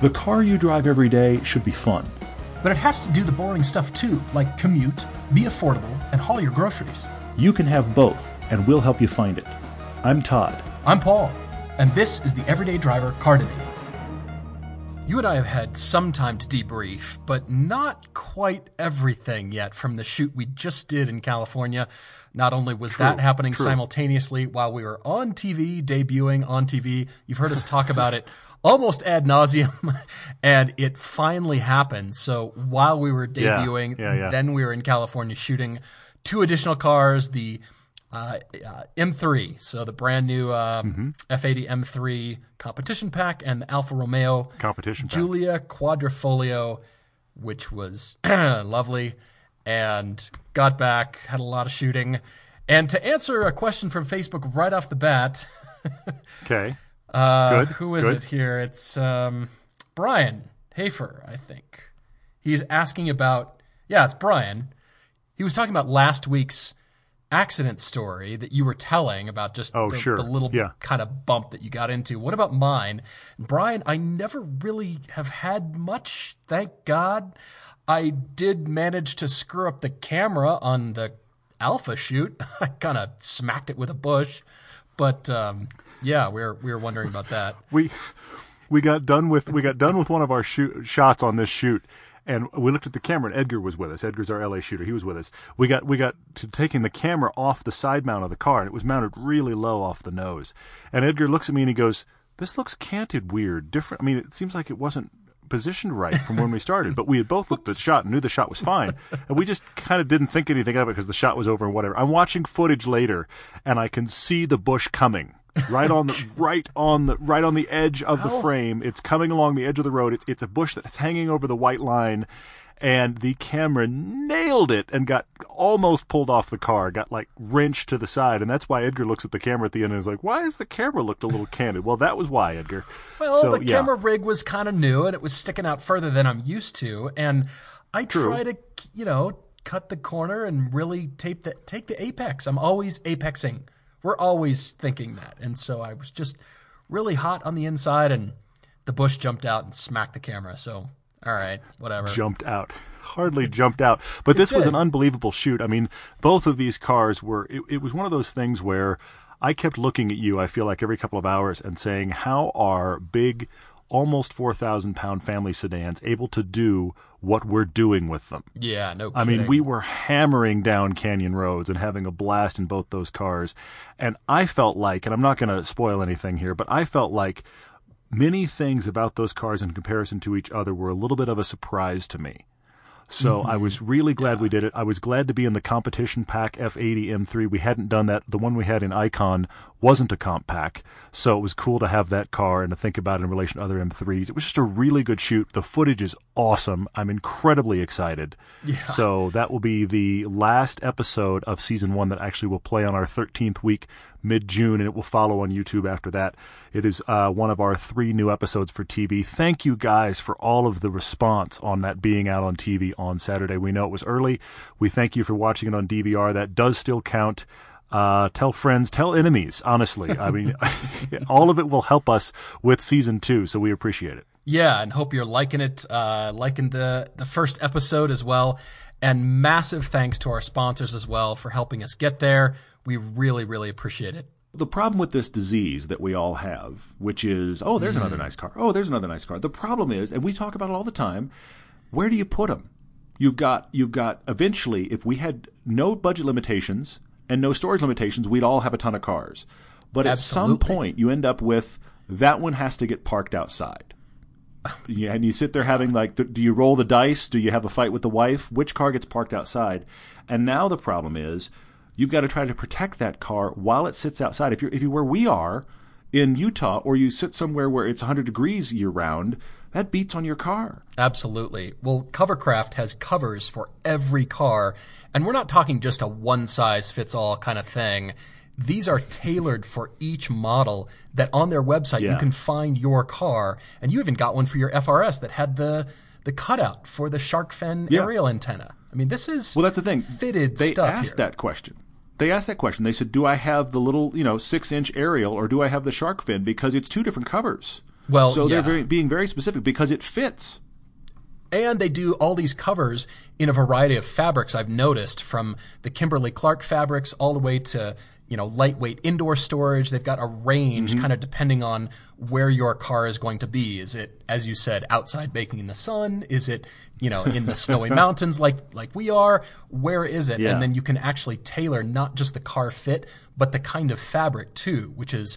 The car you drive every day should be fun. But it has to do the boring stuff too, like commute, be affordable, and haul your groceries. You can have both, and we'll help you find it. I'm Todd. I'm Paul, and this is the Everyday Driver Car Debate. You and I have had some time to debrief, but not quite everything yet from the shoot we just did in California. Not only was True, that happening true. simultaneously while we were on TV, debuting on TV, you've heard us talk about it almost ad nauseum, and it finally happened. So while we were debuting, yeah, yeah. then we were in California shooting two additional cars, the uh, uh, M3, so the brand new um, F80 M3 competition pack, and the Alfa Romeo Competition pack. Giulia Quadrifoglio, which was lovely, and got back, had a lot of shooting. And to answer a question from Facebook right off the bat, Okay. Uh, who is good. it here? It's um, Brian Hafer, I think. He's asking about, yeah, it's Brian. He was talking about last week's accident story that you were telling about just Oh, the, sure. the little Yeah. kind of bump that you got into. What about mine? Brian, I never really have had much, thank God. I did manage to screw up the camera on the Alfa shoot. I kind of smacked it with a bush. But um, yeah, we were we were wondering about that. we we got done with we got done with one of our shoot, shots on this shoot and we looked at the camera and Edgar was with us. Edgar's our LA shooter. He was with us. We got we got to taking the camera off the side mount of the car and it was mounted really low off the nose. And Edgar looks at me and he goes, "This looks canted weird, different. I mean, it seems like it wasn't positioned right from when we started, but we had both looked at the shot and knew the shot was fine, and we just kind of didn't think anything of it because the shot was over and whatever. I'm watching footage later, and I can see the bush coming right on the right on the right on the edge of the frame. It's coming along the edge of the road. It's it's a bush that's hanging over the white line. And the camera nailed it and got almost pulled off the car, got like wrenched to the side. And that's why Edgar looks at the camera at the end and is like, Why is the camera looked a little canted? Well, that was why, Edgar. Well, So, the yeah. camera rig was kind of new and it was sticking out further than I'm used to, and I True. try to you know cut the corner and really tape the take the apex. I'm always apexing. We're always thinking that, and so I was just really hot on the inside, and the bush jumped out and smacked the camera. So all right, whatever. jumped out. Hardly jumped out. But this was an unbelievable shoot. I mean, both of these cars were, it, it was one of those things where I kept looking at you, I feel like every couple of hours, and saying, how are big, almost 4,000 pound family sedans able to do what we're doing with them? Yeah, no. I mean, we were hammering down canyon roads and having a blast in both those cars. And I felt like, and I'm not going to spoil anything here, but I felt like many things about those cars in comparison to each other were a little bit of a surprise to me. So mm-hmm. I was really glad we did it. I was glad to be in the competition pack F80 M3. We hadn't done that. The one we had in Icon wasn't a comp pack. So it was cool to have that car and to think about it in relation to other M3s. It was just a really good shoot. The footage is awesome. I'm incredibly excited. Yeah. So that will be the last episode of season one that actually will play on our 13th week mid June, and it will follow on YouTube after that. It is uh, one of our three new episodes for TV. Thank you guys for all of the response on that being out on TV on Saturday. We know it was early. We thank you for watching it on DVR. That does still count. Uh, tell friends, tell enemies, honestly. I mean, all of it will help us with season two, so we appreciate it. Yeah, and hope you're liking it, uh, liking the the first episode as well. And massive thanks to our sponsors as well for helping us get there. We really, really appreciate it. The problem with this disease that we all have, which is, oh, there's another nice car. Oh, there's another nice car. The problem is, and we talk about it all the time, where do you put them? You've got, you've got, eventually, if we had no budget limitations and no storage limitations, we'd all have a ton of cars. But at some point, you end up with that one has to get parked outside. Yeah, and you sit there having like, do you roll the dice? Do you have a fight with the wife? Which car gets parked outside? And now the problem is, you've got to try to protect that car while it sits outside. If you're if you're where we are in Utah, or you sit somewhere where it's 100 degrees year round, that beats on your car. Absolutely. Well, Covercraft has covers for every car, and we're not talking just a one size fits all kind of thing. These are tailored for each model that on their website you can find your car, and you even got one for your FRS that had the the cutout for the shark fin Yeah. aerial antenna. I mean, this is Well, that's the thing. fitted they stuff asked here. that question. They asked that question. They said, "Do I have the little, you know, six-inch aerial, or do I have the shark fin?" Because it's two different covers. Well, so they're very, being very specific because it fits. And they do all these covers in a variety of fabrics I've noticed from the Kimberly Clark fabrics all the way to, you know, lightweight indoor storage. They've got a range mm-hmm. kind of depending on where your car is going to be. Is it, as you said, outside baking in the sun? Is it, you know, in the snowy mountains like, like we are? Where is it? Yeah. And then you can actually tailor not just the car fit, but the kind of fabric too, which is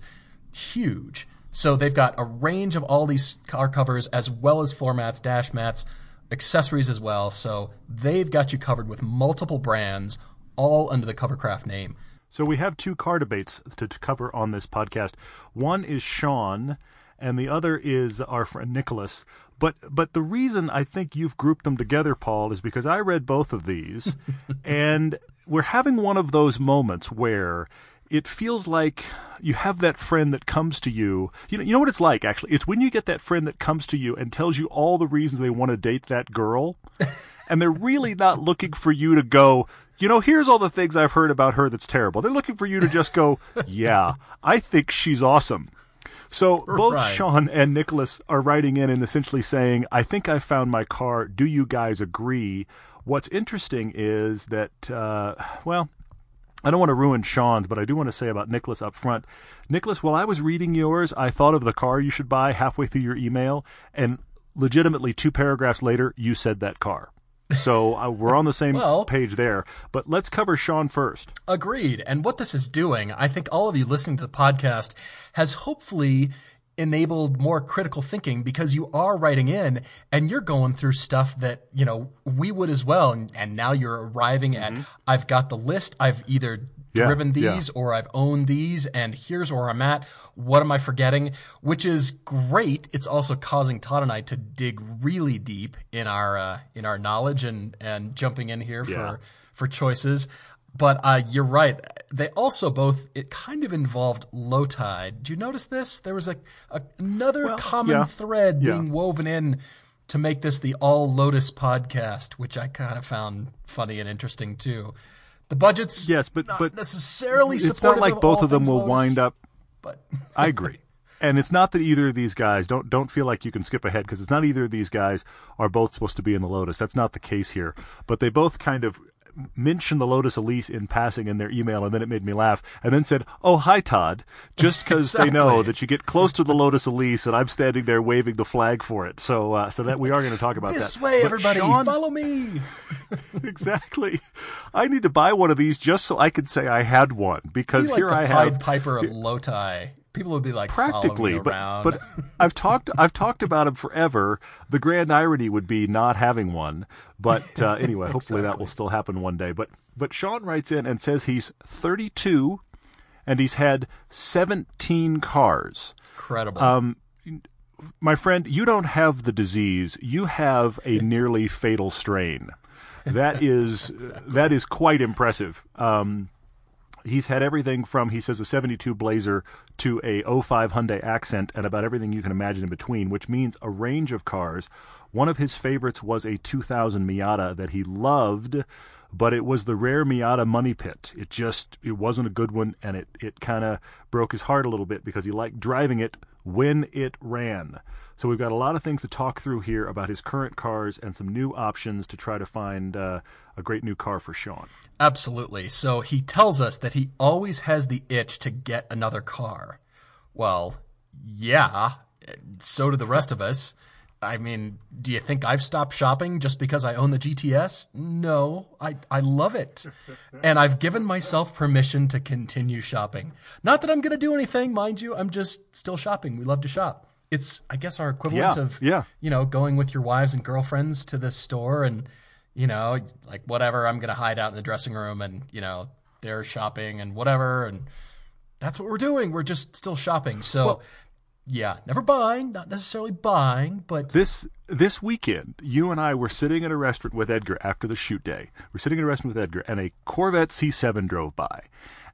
huge. So they've got a range of all these car covers as well as floor mats, dash mats, accessories as well. So they've got you covered with multiple brands, all under the Covercraft name. So we have two car debates to, to cover on this podcast. One is Sean, and the other is our friend Nicholas. But but the reason I think you've grouped them together, Paul, is because I read both of these, and we're having one of those moments where it feels like you have that friend that comes to you. You know, you know what it's like actually. It's when you get that friend that comes to you and tells you all the reasons they want to date that girl, and they're really not looking for you to go. You know, here's all the things I've heard about her that's terrible. They're looking for you to just go, yeah, I think she's awesome. So both Right. Sean and Nicholas are writing in and essentially saying, I think I found my car. Do you guys agree? What's interesting is that, uh, well, I don't want to ruin Sean's, but I do want to say about Nicholas up front. Nicholas, while I was reading yours, I thought of the car you should buy halfway through your email, and legitimately two paragraphs later, you said that car. So uh, we're on the same Well- page there. But let's cover Sean first. Agreed. And what this is doing, I think all of you listening to the podcast has hopefully enabled more critical thinking because you are writing in and you're going through stuff that, you know, we would as well. And, and now you're arriving at, I've got the list. I've either Mm-hmm. Yeah, driven yeah. these or I've owned these and here's where I'm at. What am I forgetting? Which is great. It's also causing Todd and I to dig really deep in our, uh, in our knowledge and, and jumping in here Yeah. for, for choices. But uh, you're right. They also both it kind of involved Lotus. Did you notice this? There was a, a another Well, common yeah. thread Yeah. being woven in to make this the All Lotus podcast, which I kind of found funny and interesting too. The budgets, Yes, but- not but necessarily. It's not like of both of them will Lotus, wind up But I agree. And it's not that either of these guys don't don't feel like you can skip ahead because it's not either of these guys are both supposed to be in the Lotus. That's not the case here. But they both kind of mentioned the Lotus Elise in passing in their email, and then it made me laugh. And then said, "Oh, hi, Todd," just because they know that you get close to the Lotus Elise, and I'm standing there waving the flag for it. So, uh, so that we are going to talk about this that. way, But everybody, Sean- follow me. exactly. I need to buy one of these just so I could say I had one because like here I Pied have Piper of Lotus. People would be like practically but around. but i've talked i've talked about him forever. The grand irony would be not having one but uh, anyway hopefully that will still happen one day. But but sean writes in and says he's 32 and he's had 17 cars. Incredible. um, my friend you don't have the disease. You have a nearly fatal strain. That is that is quite impressive. Um, he's had everything from he says a 72 blazer to a 05 hyundai accent and about everything you can imagine in between which means a range of cars. One of his favorites was a 2000 miata that he loved but it was the rare miata money pit. It just it wasn't a good one and it, it kind of broke his heart a little bit because he liked driving it when it ran so we've got a lot of things to talk through here about his current cars and some new options to try to find uh, a great new car for sean Absolutely. So he tells us that he always has the itch to get another car. Well, yeah, so do the rest of us. I mean, do you think I've stopped shopping just because I own the GTS? No, I, I love it. And I've given myself permission to continue shopping. Not that I'm going to do anything, mind you, I'm just still shopping. We love to shop. It's, I guess, our equivalent Yeah, of, yeah. you know, going with your wives and girlfriends to this store and, you know, like whatever, I'm going to hide out in the dressing room and, you know, they're shopping and whatever. And that's what we're doing. We're just still shopping. So, yeah, never buying, not necessarily buying, but This this weekend, you and I were sitting at a restaurant with Edgar after the shoot day. We're sitting at a restaurant with Edgar, and a Corvette C7 drove by,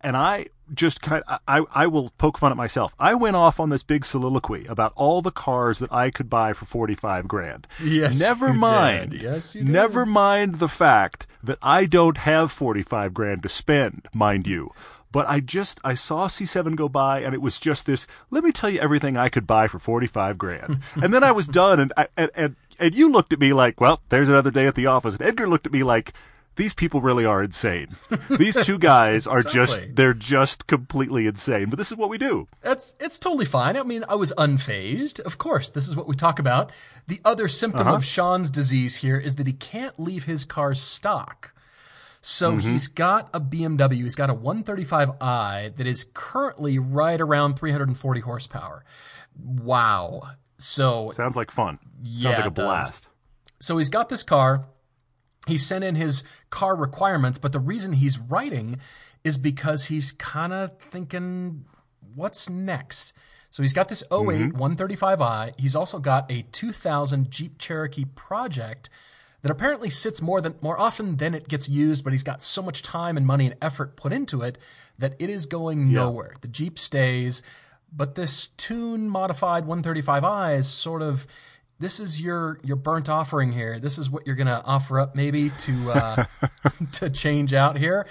and I just kind I I will poke fun at myself. I went off on this big soliloquy about all the cars that I could buy for forty five grand. Yes, never you mind. did. Yes, you did. Never mind the fact that I don't have forty five grand to spend, mind you. But I just I saw C7 go by and it was just this. Let me tell you everything I could buy for forty five grand, and then I was done. And, I, and and and you looked at me like, well, there's another day at the office. And Edgar looked at me like. These people really are insane. These two guys are Exactly. just, they're just completely insane. But this is what we do. That's it's totally fine. I mean, I was unfazed. Of course, this is what we talk about. The other symptom Uh-huh. of Sean's disease here is that he can't leave his car stock. So Mm-hmm. he's got a BMW. He's got a 135i that is currently right around 340 horsepower. Wow. So Sounds like fun. Yeah, Sounds like a blast. so he's got this car. He sent in his car requirements, but the reason he's writing is because he's kind of thinking, what's next? So he's got this 8 135i. He's also got a 2000 Jeep Cherokee Project that apparently sits more than more often than it gets used, but he's got so much time and money and effort put into it that it is going nowhere. The Jeep stays, but this tune modified 135i is sort of this is your your burnt offering here. This is what you're gonna offer up maybe to uh, to change out here.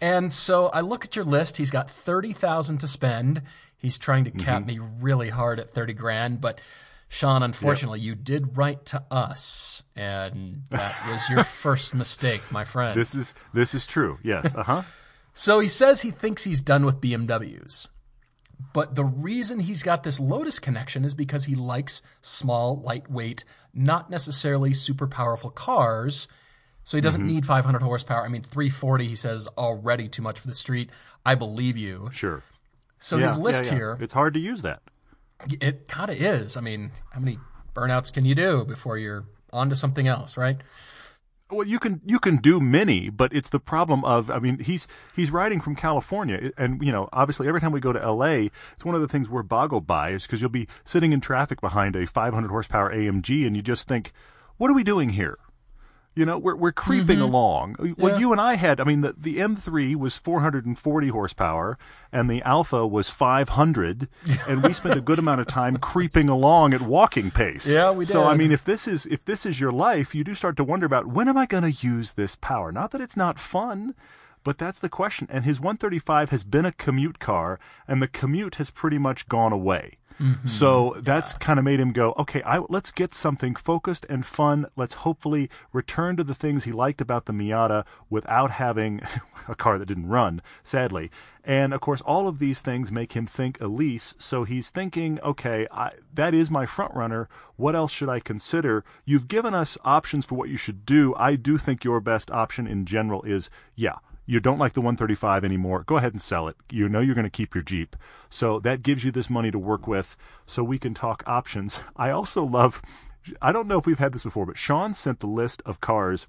And so I look at your list. He's got thirty thousand to spend. He's trying to cap me really hard at thirty grand, but Sean, unfortunately, you did write to us, and that was your first mistake, my friend. This is this is true. Yes. Uh huh. So he says he thinks he's done with BMWs. But the reason he's got this Lotus connection is because he likes small, lightweight, not necessarily super powerful cars. So he doesn't need 500 horsepower. I mean, 340, he says, already too much for the street. I believe you. Sure. So Yeah, his list yeah, yeah. here, It's hard to use that. It kind of is. I mean, how many burnouts can you do before you're on to something else, right? Well, you can you can do many, but it's the problem of I mean he's he's riding from California, and you know obviously every time we go to L.A., it's one of the things we're boggled by is because you'll be sitting in traffic behind a 500 horsepower AMG, and you just think, what are we doing here? You know, we're we're creeping along. What Mm-hmm. Yeah. you and I had, I mean, the the M3 was 440 horsepower, and the Alfa was 500, and we spent a good amount of time creeping along at walking pace. Yeah, we did. So I mean, if this is if this is your life, you do start to wonder about when am I going to use this power? Not that it's not fun, but that's the question. And his 135 has been a commute car, and the commute has pretty much gone away. Mm-hmm. So mm-hmm. that's kind of made him go, okay, I, let's get something focused and fun. Let's hopefully return to the things he liked about the Miata without having a car that didn't run, sadly. And of course, all of these things make him think Elise. So he's thinking, okay, I, that is my front runner. What else should I consider? You've given us options for what you should do. I do think your best option in general is, yeah, you don't like the 135 anymore, go ahead and sell it. You know you're going to keep your Jeep. So that gives you this money to work with so we can talk options. I also love, I don't know if we've had this before, but Sean sent the list of cars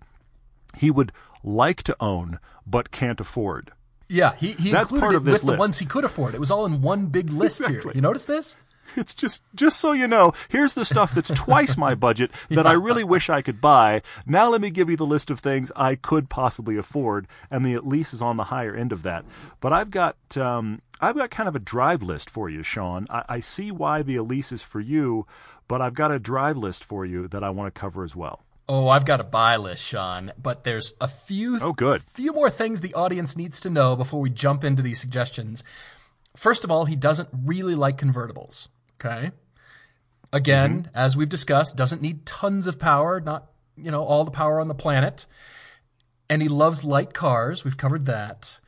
he would like to own but can't afford. Yeah, he, he That's included part it this with the ones he could afford. It was all in one big list here. You notice this? It's just just so you know, here's the stuff that's twice my budget that I really wish I could buy. Now let me give you the list of things I could possibly afford, and the Elise is on the higher end of that. But I've got um, I've got kind of a drive list for you, Sean. I, I see why the Elise is for you, but I've got a drive list for you that I want to cover as well. Oh, I've got a buy list, Sean, but there's a few Oh, good. few more things the audience needs to know before we jump into these suggestions. First of all, he doesn't really like convertibles. Okay. Again, mm-hmm. as we've discussed, doesn't need tons of power, not, you know, all the power on the planet. And he loves light cars. We've covered that.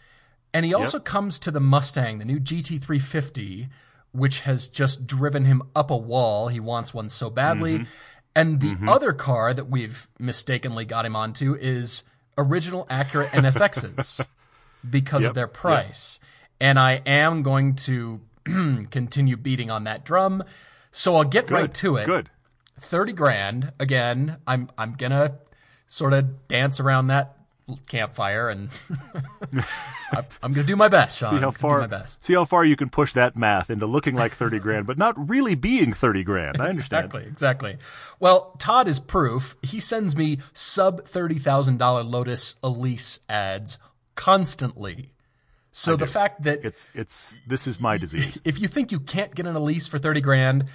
And he also comes to the Mustang, the new GT350, which has just driven him up a wall. He wants one so badly. Mm-hmm. And the mm-hmm. other car that we've mistakenly got him onto is original Acura NSXs because of Yep, their yep. price. And I am going to continue beating on that drum. So I'll get right to it. Good. 30 grand again i'm i'm gonna sort of dance around that campfire and i'm gonna do my best sean See how far do my best see how far you can push that math into looking like thirty grand, but not really being thirty grand. I understand. exactly exactly well todd is proof he sends me sub $30000 lotus elise ads constantly so the fact that It's it's this is my disease. if you think you can't get an Elise for 30 grand,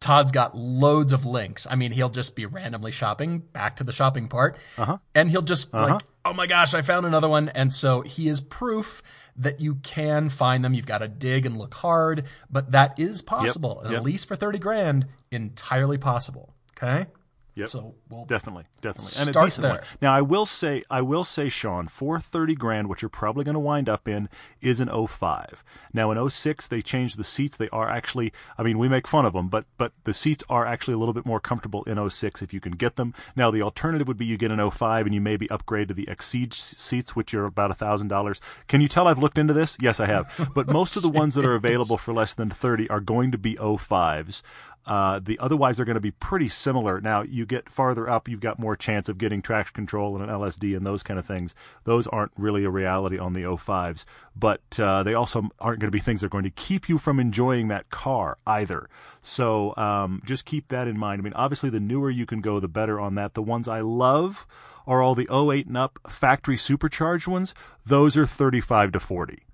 Todd's got loads of links. I mean, he'll just be randomly shopping, back to the shopping part, Uh-huh. and he'll just like, oh my gosh, I found another one. And so he is proof that you can find them. You've got to dig and look hard, but that is possible. Yep. Elise for 30 grand, entirely possible. Okay? Yep. So we'll Definitely, definitely, and a decent one. there. Now, I will say, I will say, Sean, for thirty grand, what you're probably going to wind up in is an 05. Now, in 06, they changed the seats. They are actually, I mean, we make fun of them, but but the seats are actually a little bit more comfortable in 06 if you can get them. Now, the alternative would be you get an 05 and you maybe upgrade to the Exige seats, which are about thousand dollars. Can you tell I've looked into this? Yes, I have. But most of the ones that are available for less than 30 are going to be 05s. Uh, the otherwise they're going to be pretty similar. Now you get farther up, you've got more chance of getting traction control and an LSD and those kind of things. Those aren't really a reality on the 05s, but uh, they also aren't going to be things that are going to keep you from enjoying that car either. So um, just keep that in mind. I mean, obviously the newer you can go, the better on that. The ones I love are all the 08 and up factory supercharged ones. Those are 35 to 40.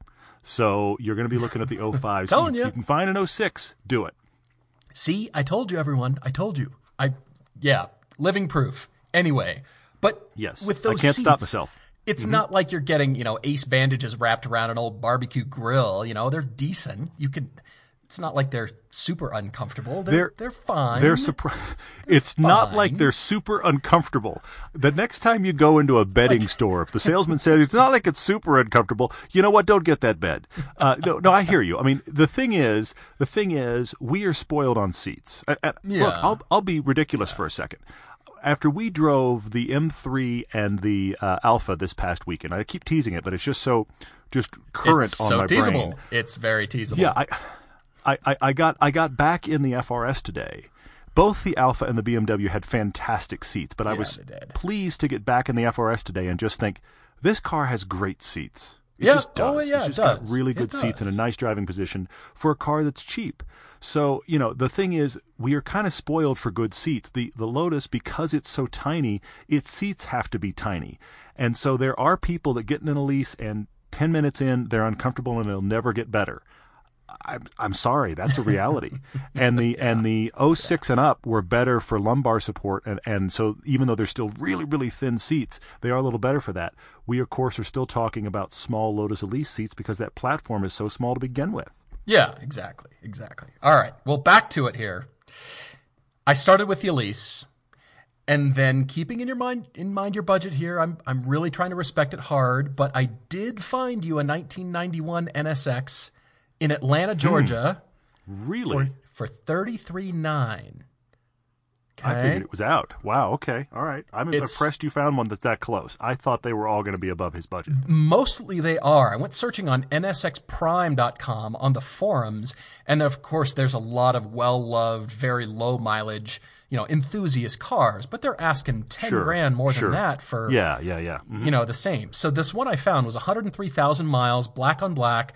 So you're going to be looking at the 05s. Telling if ya. you can find an 06, do it. See, I told you, everyone. I told you. I, yeah, living proof. Anyway, but Yes. with I those can't stop seats, myself. It's mm-hmm. not like you're getting, you know, ace bandages wrapped around an old barbecue grill. You know, they're decent. You can. It's not like they're super uncomfortable. They're They're- they're, fine. They're surpri- It's not like they're super uncomfortable. The next time you go into a bedding store, if the salesman says it's not like it's super uncomfortable, you know what? Don't get that bed. Uh, no, no, I hear you. I mean, the thing is, the thing is, we are spoiled on seats. And Look, I'll I'll be ridiculous for a second. After we drove the M3 and the uh, Alfa this past weekend, I keep teasing it, but it's just so just current it's on so my teasable. brain. It's very teasable. Yeah, I, I, I, I got I got back in the FRS today. Both the Alfa and the BMW had fantastic seats, but I Yeah, was they did. pleased to get back in the FRS today and just think this car has great seats. It Yeah, just oh, does. oh, yeah, it's it just got does. really It good seats and a does. nice driving position for a car that's cheap. So, you know, the thing is we are kind of spoiled for good seats. The the Lotus because it's so tiny, its seats have to be tiny. And so there are people that get in a Elise and 10 minutes in they're uncomfortable and it'll never get better. I'm I'm sorry, that's a reality. and the and the 06 and up were better for lumbar support and and so even though they're still really really thin seats, they are a little better for that. We of course are still talking about small Lotus Elise seats because that platform is so small to begin with. Yeah, exactly, exactly. All right, well, back to it here. I started with the Elise, and then keeping in your mind in mind your budget here, I'm I'm really trying to respect it hard. But I did find you a 1991 NSX in Atlanta, Georgia, Really? for for thirty three nine. I Okay, figured it was out. Wow, okay. All right. I'm It's- impressed you found one that's that close. I thought they were all going to be above his budget. mostly they are. I went searching on nsxprime.com on the forums, and of course, there's a lot of well loved, very low mileage, you know, enthusiast cars, but they're asking 10 Sure, grand more sure. than that for, Yeah, yeah, yeah. Mhm. you know, the same. So this one I found was 103,000 miles, black on black,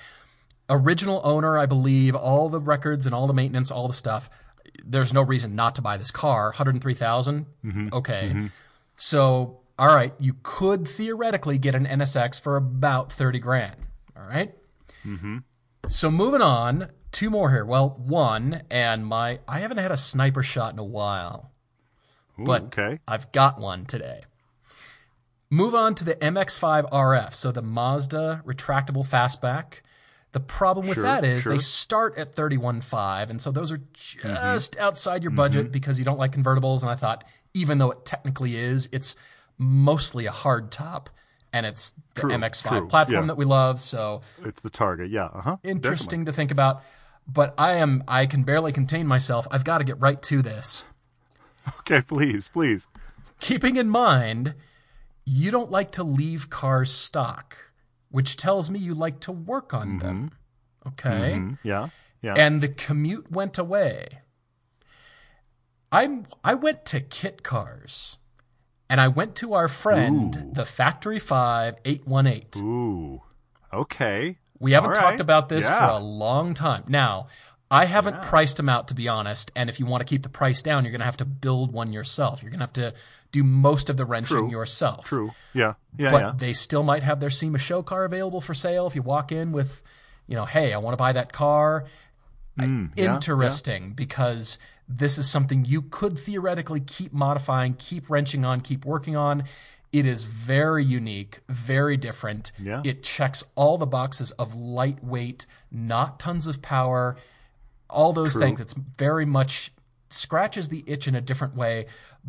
original owner, I believe, all the records and all the maintenance, all the stuff. There's no reason not to buy this car. 103,000? Okay. So, all right, you could theoretically get an NSX for about 30 grand. All right? Mm-hmm. So moving on, two more here. Well, one, and my I haven't had a sniper shot in a while. Ooh, but okay. I've got one today. Move on to the MX5 RF, so the Mazda retractable fastback. The problem with Sure, that is sure. they start at 31.5, and so those are Mm-hmm. just outside your budget because you don't like convertibles. And I thought, even though it technically is, it's mostly a hard top, and it's the True, MX5 true, platform yeah. that we love. So It's the target. Yeah, uh-huh. interesting to think about. But I am I can barely contain myself. I've got to get right to this. Okay, please, please. keeping in mind you don't like to leave cars stock, which tells me you like to work on them. Okay? Mm, Yeah. Yeah. And the commute went away. I'm I went to Kit Cars and I went to our friend, the Factory 5 818. Ooh. Okay. We haven't All talked about this Yeah. for a long time. Now, I haven't priced them out to be honest, and if you want to keep the price down, you're going to have to build one yourself. You're going to have to do most of the wrenching True. yourself. True. Yeah. Yeah, but yeah. they still might have their SEMA show car available for sale if you walk in with, you know, hey, I want to buy that car. Mm, yeah, Interesting because this is something you could theoretically keep modifying, keep wrenching on, keep working on. It is very unique, very different. Yeah. It checks all the boxes of lightweight, not tons of power, all those things. It's very much scratches the itch in a different way,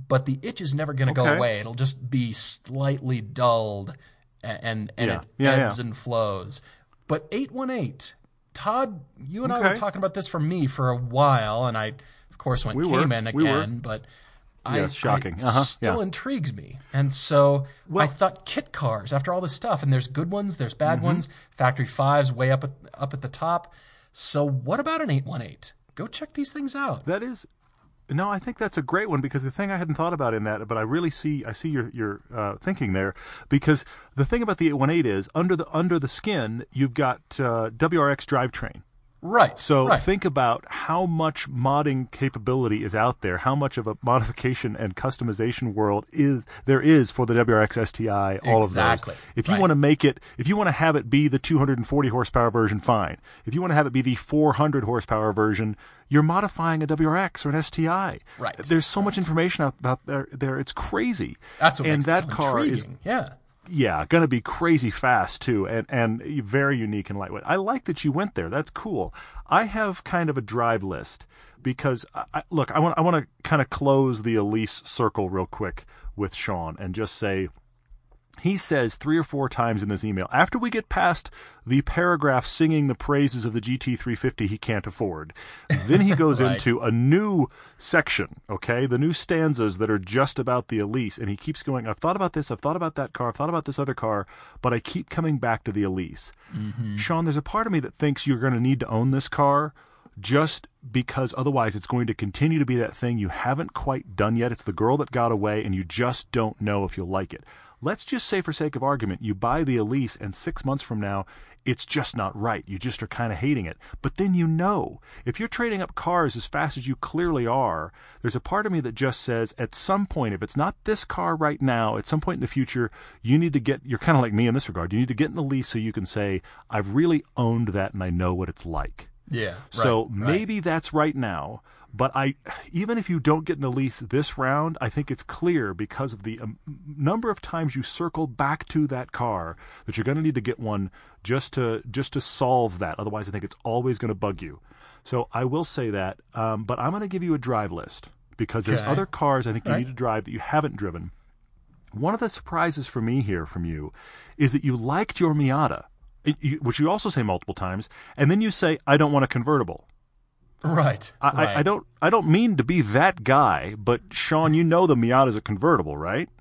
but the itch is never going to go away. It'll just be slightly dulled and and Yeah. it Yeah, ebbs yeah. and flows. But 818, Todd, you and I were talking about this for me for a while, and I, of course, went We were. We were. again, but I, Yes, shocking. I Uh-huh, still yeah. intrigues me. And so I thought kit cars after all this stuff, and there's good ones, there's bad Mm-hmm. ones. Factory fives way up at, up at the top. So what about an 818? Go check these things out. That is, no, I think that's a great one because the thing I hadn't thought about in that, but I really see, I see your your uh, thinking there, because the thing about the 818 is under the under the skin, you've got uh, WRX drivetrain. Right. So right. think about how much modding capability is out there, how much of a modification and customization world is there is for the WRX STI, all Exactly. of those. If you Right. want to make it, if you want to have it be the 240 horsepower version, fine. If you want to have it be the 400 horsepower version, you're modifying a WRX or an STI. Right. There's so much information out about there. There, it's crazy. That's what and makes that it so car is intriguing. yeah. Yeah, going to be crazy fast too, and and very unique and lightweight. I like that you went there. That's cool. I have kind of a drive list because I, look, I want I want to kind of close the Elise circle real quick with Sean and just say. He says three or four times in this email, after we get past the paragraph singing the praises of the GT350 he can't afford, then he goes Right. into a new section, okay? The new stanzas that are just about the Elise. And he keeps going, I've thought about this, I've thought about that car, I've thought about this other car, but I keep coming back to the Elise. Mm-hmm. Sean, there's a part of me that thinks you're going to need to own this car just because otherwise it's going to continue to be that thing you haven't quite done yet. It's the girl that got away, and you just don't know if you'll like it. Let's just say, for sake of argument, you buy the Elise, and six months from now, it's just not right. You just are kind of hating it. But then you know. If you're trading up cars as fast as you clearly are, there's a part of me that just says, at some point, if it's not this car right now, at some point in the future, you need to get, you're kind of like me in this regard, you need to get in the Elise so you can say, I've really owned that and I know what it's like. Yeah. So right, right. maybe that's right now. But I, even if you don't get in the Elise this round, I think it's clear because of the um, number of times you circle back to that car that you're going to need to get one just to just to solve that. Otherwise, I think it's always going to bug you. So I will say that. Um, but I'm going to give you a drive list because there's Okay. other cars I think you Right. need to drive that you haven't driven. One of the surprises for me here from you is that you liked your Miata, which you also say multiple times, and then you say, "I don't want a convertible." Right. I, right. I, I don't I don't mean to be that guy, but Sean, you know the Miata's a convertible, right?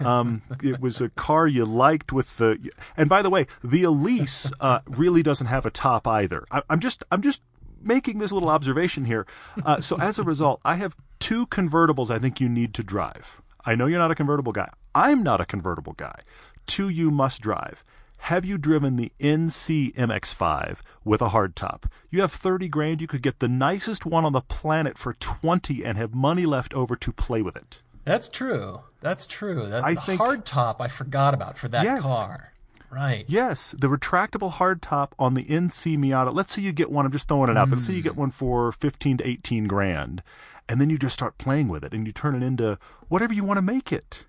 Um, it was a car you liked with the, and by the way, the Elise uh, really doesn't have a top either. I, I'm just I'm just making this little observation here. Uh, so as a result, I have two convertibles I think you need to drive. I know you're not a convertible guy. I'm not a convertible guy. Two you must drive. Have you driven the NC MX5 with a hardtop? You have 30 grand, you could get the nicest one on the planet for 20 and have money left over to play with it. That's true. That's true. That, I the think- hard top I forgot about for that Yes. car. Right. Yes, the retractable hardtop on the NC Miata. Let's say you get one. I'm just throwing it out. there. Let's say you mm. get one for 15 to 18 grand, and then you just start playing with it and you turn it into whatever you want to make it.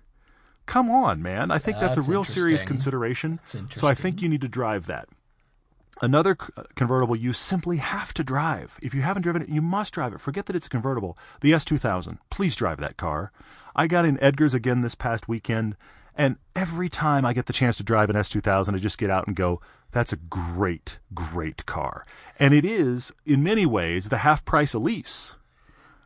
Come on, man. I think that's, That's a real serious consideration. So I think you need to drive that. Another uh, convertible you simply have to drive. If you haven't driven it, you must drive it. Forget that it's a convertible. The S2000. Please drive that car. I got in Edgar's again this past weekend, and every time I get the chance to drive an S2000, I just get out and go, that's a great, great car. And it is, in many ways, the half price Elise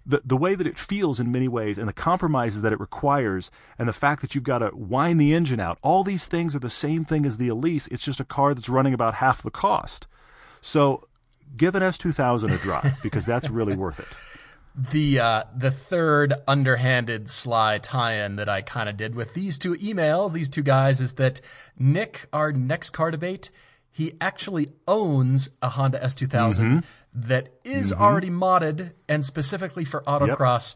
the the way that it feels in many ways and the compromises that it requires and the fact that you've got to wind the engine out all these things are the same thing as the Elise. It's just a car that's running about half the cost. So give an S2000 a drive because that's really worth it. The uh, the third underhanded sly tie-in that I kind of did with these two emails, these two guys, is that Nick, our next car debate, he actually owns a Honda S2000 Mm-hmm. that is already modded and specifically for autocross,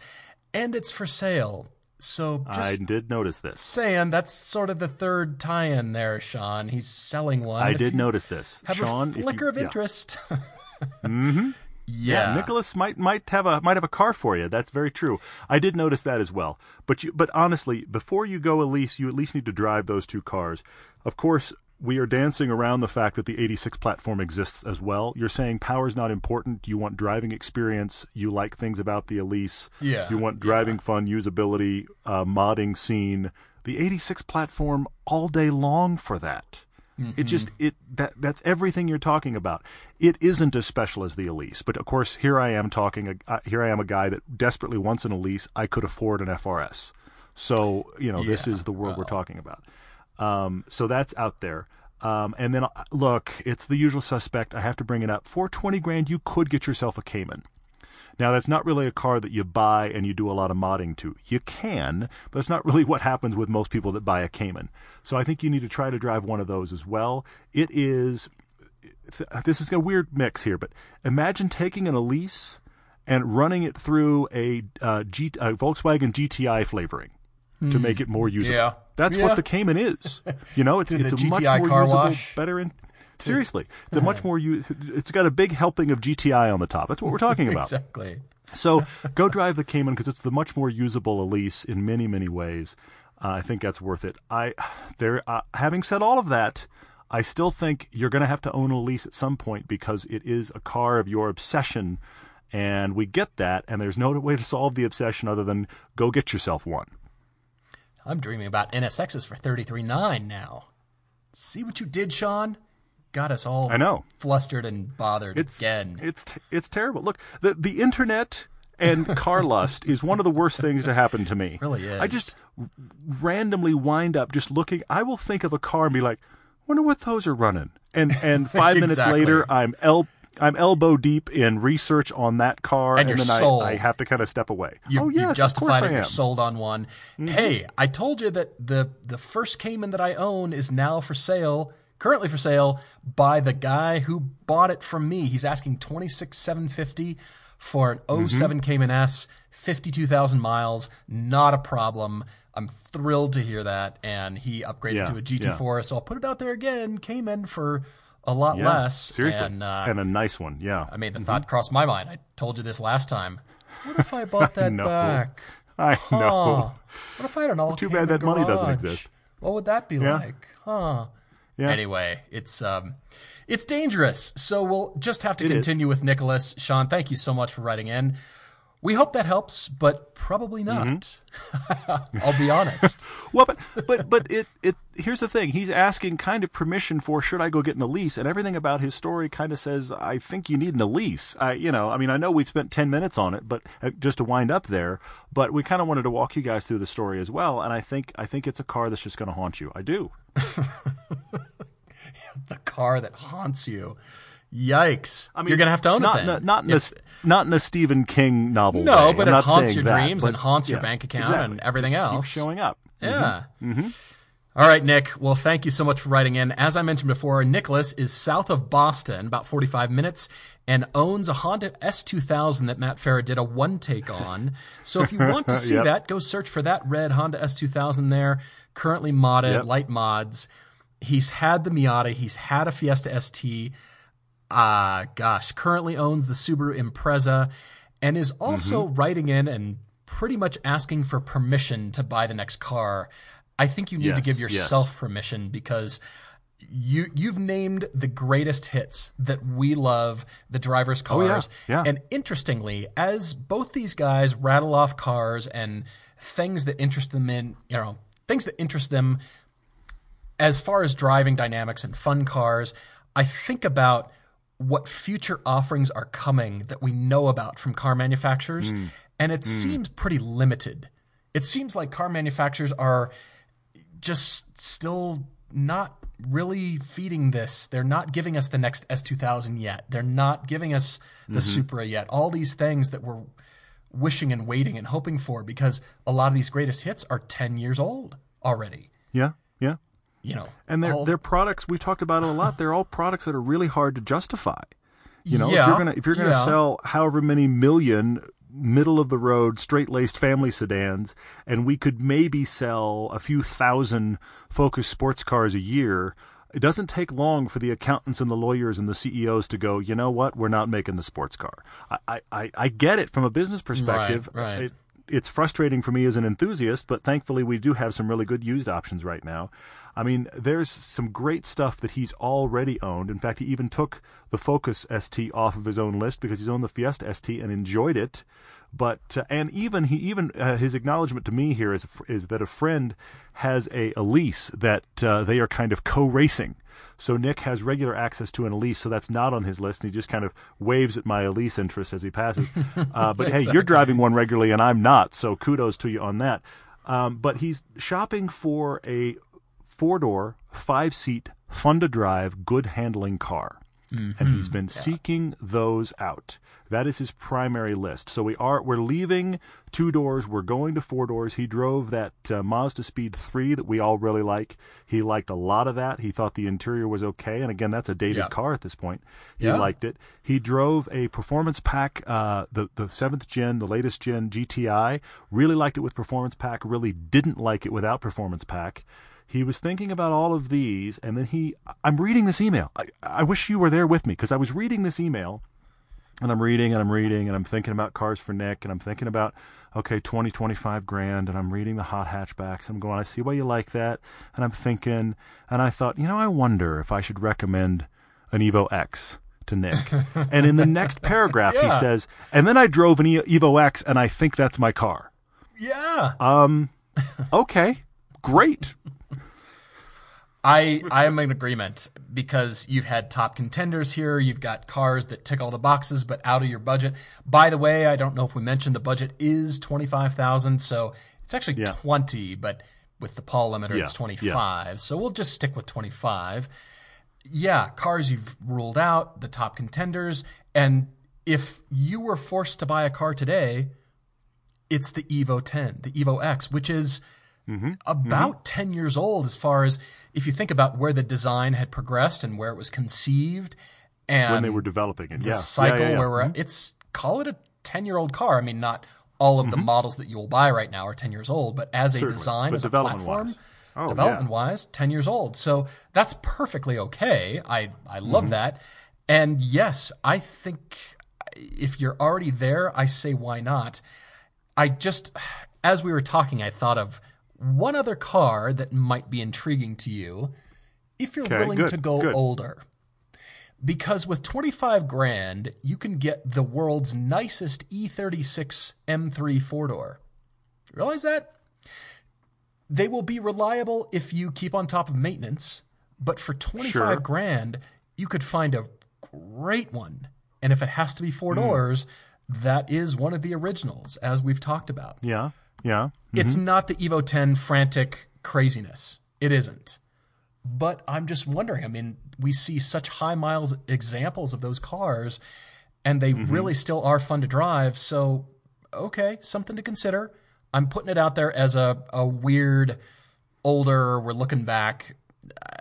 and it's for sale. So I did notice this saying, that's sort of the third tie-in there, Sean. He's selling one. I If did notice this Have Sean a if you- flicker of yeah. interest. Yeah. Nicholas might might have a might have a car for you. That's very true. I did notice that as well. But you but honestly, before you go Elise, you at least need to drive those two cars. Of course, we are dancing around the fact that the 86 platform exists as well. You're saying power is not important. You want driving experience. You like things about the Elise. Yeah, You want driving fun, usability, uh, modding scene. The 86 platform all day long for that. It just it that that's everything you're talking about. It isn't as special as the Elise, but of course here I am talking. Uh, here I am a guy that desperately wants an Elise. I could afford an FRS, so you know this is the world we're talking about. Um, so that's out there. Um, and then uh, look, it's the usual suspect. I have to bring it up. For twenty grand, you could get yourself a Cayman. Now, that's not really a car that you buy and you do a lot of modding to. You can, but it's not really what happens with most people that buy a Cayman. So I think you need to try to drive one of those as well. It is, this is a weird mix here, but imagine taking an Elise and running it through a, uh, G, a Volkswagen GTI flavoring to make it more usable. Yeah. That's Yeah. what the Cayman is. You know, it's, it's a much more car usable, wash. better in. Seriously, it's a much more. u- It's got a big helping of GTI on the top. That's what we're talking about. Exactly. So go drive the Cayman because it's the much more usable Elise in many many ways. Uh, I think that's worth it. I there. Uh, having said all of that, I still think you're going to have to own a Elise at some point because it is a car of your obsession, and we get that. And there's no way to solve the obsession other than go get yourself one. I'm dreaming about NSXs for 33.9 now. See what you did, Sean? Got us all I know. flustered and bothered It's again. It's t- it's terrible. Look, the the internet and car lust is one of the worst things to happen to me. Really is. I just randomly wind up just looking. I will think of a car and be like, "Wonder what those are running." And and five minutes later, I'm el- I'm elbow deep in research on that car, And and, then. I, I have to kind of step away. You, oh you yes, of justified course it. I You're sold on one. Mm-hmm. Hey, I told you that the the first Cayman that I own is now for sale, currently for sale by the guy who bought it from me. He's asking twenty six seven fifty for an 7 mm-hmm. Cayman S, fifty two thousand miles. Not a problem. I'm thrilled to hear that, and he upgraded Yeah, to a GT4, yeah. so I'll put it out there again, Cayman for a lot Yeah, less. seriously, and, uh, and a nice one. Yeah, I mean, the thought crossed my mind. I told you this last time. What if I bought that know. back? I Huh. know. What if I had an all Too bad that money doesn't exist. What would that be Yeah. like? Huh. Yeah. Anyway, it's um it's dangerous. So we'll just have to It is. continue with Nicholas. Sean, thank you so much for writing in. We hope that helps, but probably not. Mm-hmm. I'll be honest. Well, but but but it it here's the thing. He's asking kind of permission for should I go get an Elise, and everything about his story kind of says I think you need an Elise. I you know I mean I know we've spent ten minutes on it, but uh, just to wind up there, but we kind of wanted to walk you guys through the story as well, and I think I think it's a car that's just going to haunt you. I do. the car that haunts you. Yikes. I mean, You're going to have to own not it then. Not in a, It's- not in a Stephen King novel. No, way. but I'm it haunts your that, dreams but- and haunts your bank account exactly. and everything else. Keeps showing up. Yeah. Mm-hmm. Mm-hmm. All right, Nick. Well, thank you so much for writing in. As I mentioned before, Nicholas is south of Boston, about 45 minutes, and owns a Honda S2000 that Matt Farah did a one take on. So if you want to see Yep. that, go search for that red Honda S2000 there. Currently modded, Yep. light mods. He's had the Miata. He's had a Fiesta ST. Ah, gosh, currently owns the Subaru Impreza and is also Mm-hmm. writing in and pretty much asking for permission to buy the next car. I think you need to Yes, give yes. yourself permission because you you've named the greatest hits that we love, the drivers' Oh, yeah, cars. yeah. And interestingly, as both these guys rattle off cars and things that interest them in, you know, things that interest them as far as driving dynamics and fun cars, I think about what future offerings are coming that we know about from car manufacturers, Mm. and it seems pretty limited. It seems like car manufacturers are just still not really feeding this. They're not giving us the next S2000 yet. They're not giving us the Supra yet. All these things that we're wishing and waiting and hoping for because a lot of these greatest hits are 10 years old already. Yeah, yeah. You know, And they're all- they're products we talked about it a lot. They're all products that are really hard to justify. You know, if you're gonna if you're gonna yeah. sell however many million middle of the road straight laced family sedans, and we could maybe sell a few thousand Focus sports cars a year. it doesn't take long for the accountants and the lawyers and the CEOs to go, you know what, we're not making the sports car. I, I, I get it from a business perspective. Right, right. It, it's frustrating for me as an enthusiast, but thankfully we do have some really good used options right now. I mean, there's some great stuff that he's already owned. In fact, he even took the Focus ST off of his own list because he's owned the Fiesta ST and enjoyed it. But uh, and even he even uh, his acknowledgement to me here is is that a friend has a, a Elise that uh, they are kind of co-racing. So Nick has regular access to an Elise, so that's not on his list, and he just kind of waves at my Elise interest as he passes. Uh, but hey, you're driving one regularly, and I'm not, so kudos to you on that. Um, but he's shopping for a four door, five seat, fun to drive, good handling car. And he's been seeking those out. That is his primary list. So we are we're leaving two doors. We're going to four doors. He drove that uh, Mazda Speed three that we all really like. He liked a lot of that. He thought the interior was okay. And again, that's a dated Yeah. car at this point. He Yeah. liked it. He drove a performance pack, uh, the the seventh gen, the latest gen GTI. Really liked it with performance pack. Really didn't like it without performance pack. He was thinking about all of these, and then he. I'm reading this email. I, I wish you were there with me because I was reading this email, and I'm reading and I'm reading and I'm thinking about cars for Nick, and I'm thinking about okay, 20, 25 grand, and I'm reading the hot hatchbacks. I'm going, I see why you like that, and I'm thinking, and I thought, you know, I wonder if I should recommend an Evo X to Nick. and in the next paragraph, he says, and then I drove an Evo X, and I think that's my car. Yeah. Um, okay, great. I I am in agreement because you've had top contenders here. You've got cars that tick all the boxes, but out of your budget. By the way, I don't know if we mentioned the budget is twenty five thousand, so it's actually Yeah. twenty, but with the Paul limiter, Yeah, it's twenty five. So we'll just stick with twenty five. Yeah, cars you've ruled out, the top contenders, and if you were forced to buy a car today, it's the Evo 10, the Evo X, which is Mm-hmm. about 10 years old as far as if you think about where the design had progressed and where it was conceived and When they were developing it, the yeah, cycle yeah, yeah, where we're at, it's call it a 10 year old car. I mean, not all of the models that you'll buy right now are 10 years old, but as a Mm-hmm. Design, But as a platform, Oh, development wise, 10 years old. So that's perfectly okay. I, I love Mm-hmm. that. And yes, I think if you're already there, I say why not? I just, as we were talking, I thought of one other car that might be intriguing to you if you're Okay, willing good, to go good. older. Because with 25 grand, you can get the world's nicest E E36 M3 four door. Realize that? They will be reliable if you keep on top of maintenance, but for 25 Sure. grand, you could find a great one. And if it has to be Hmm. four doors, that is one of the originals, as we've talked about. Yeah, yeah. It's mm-hmm. not the Evo 10 frantic craziness. It isn't. But I'm just wondering. I mean, we see such high miles examples of those cars, and they mm-hmm. really still are fun to drive. So, okay, something to consider. I'm putting it out there as a, a weird, older, we're looking back.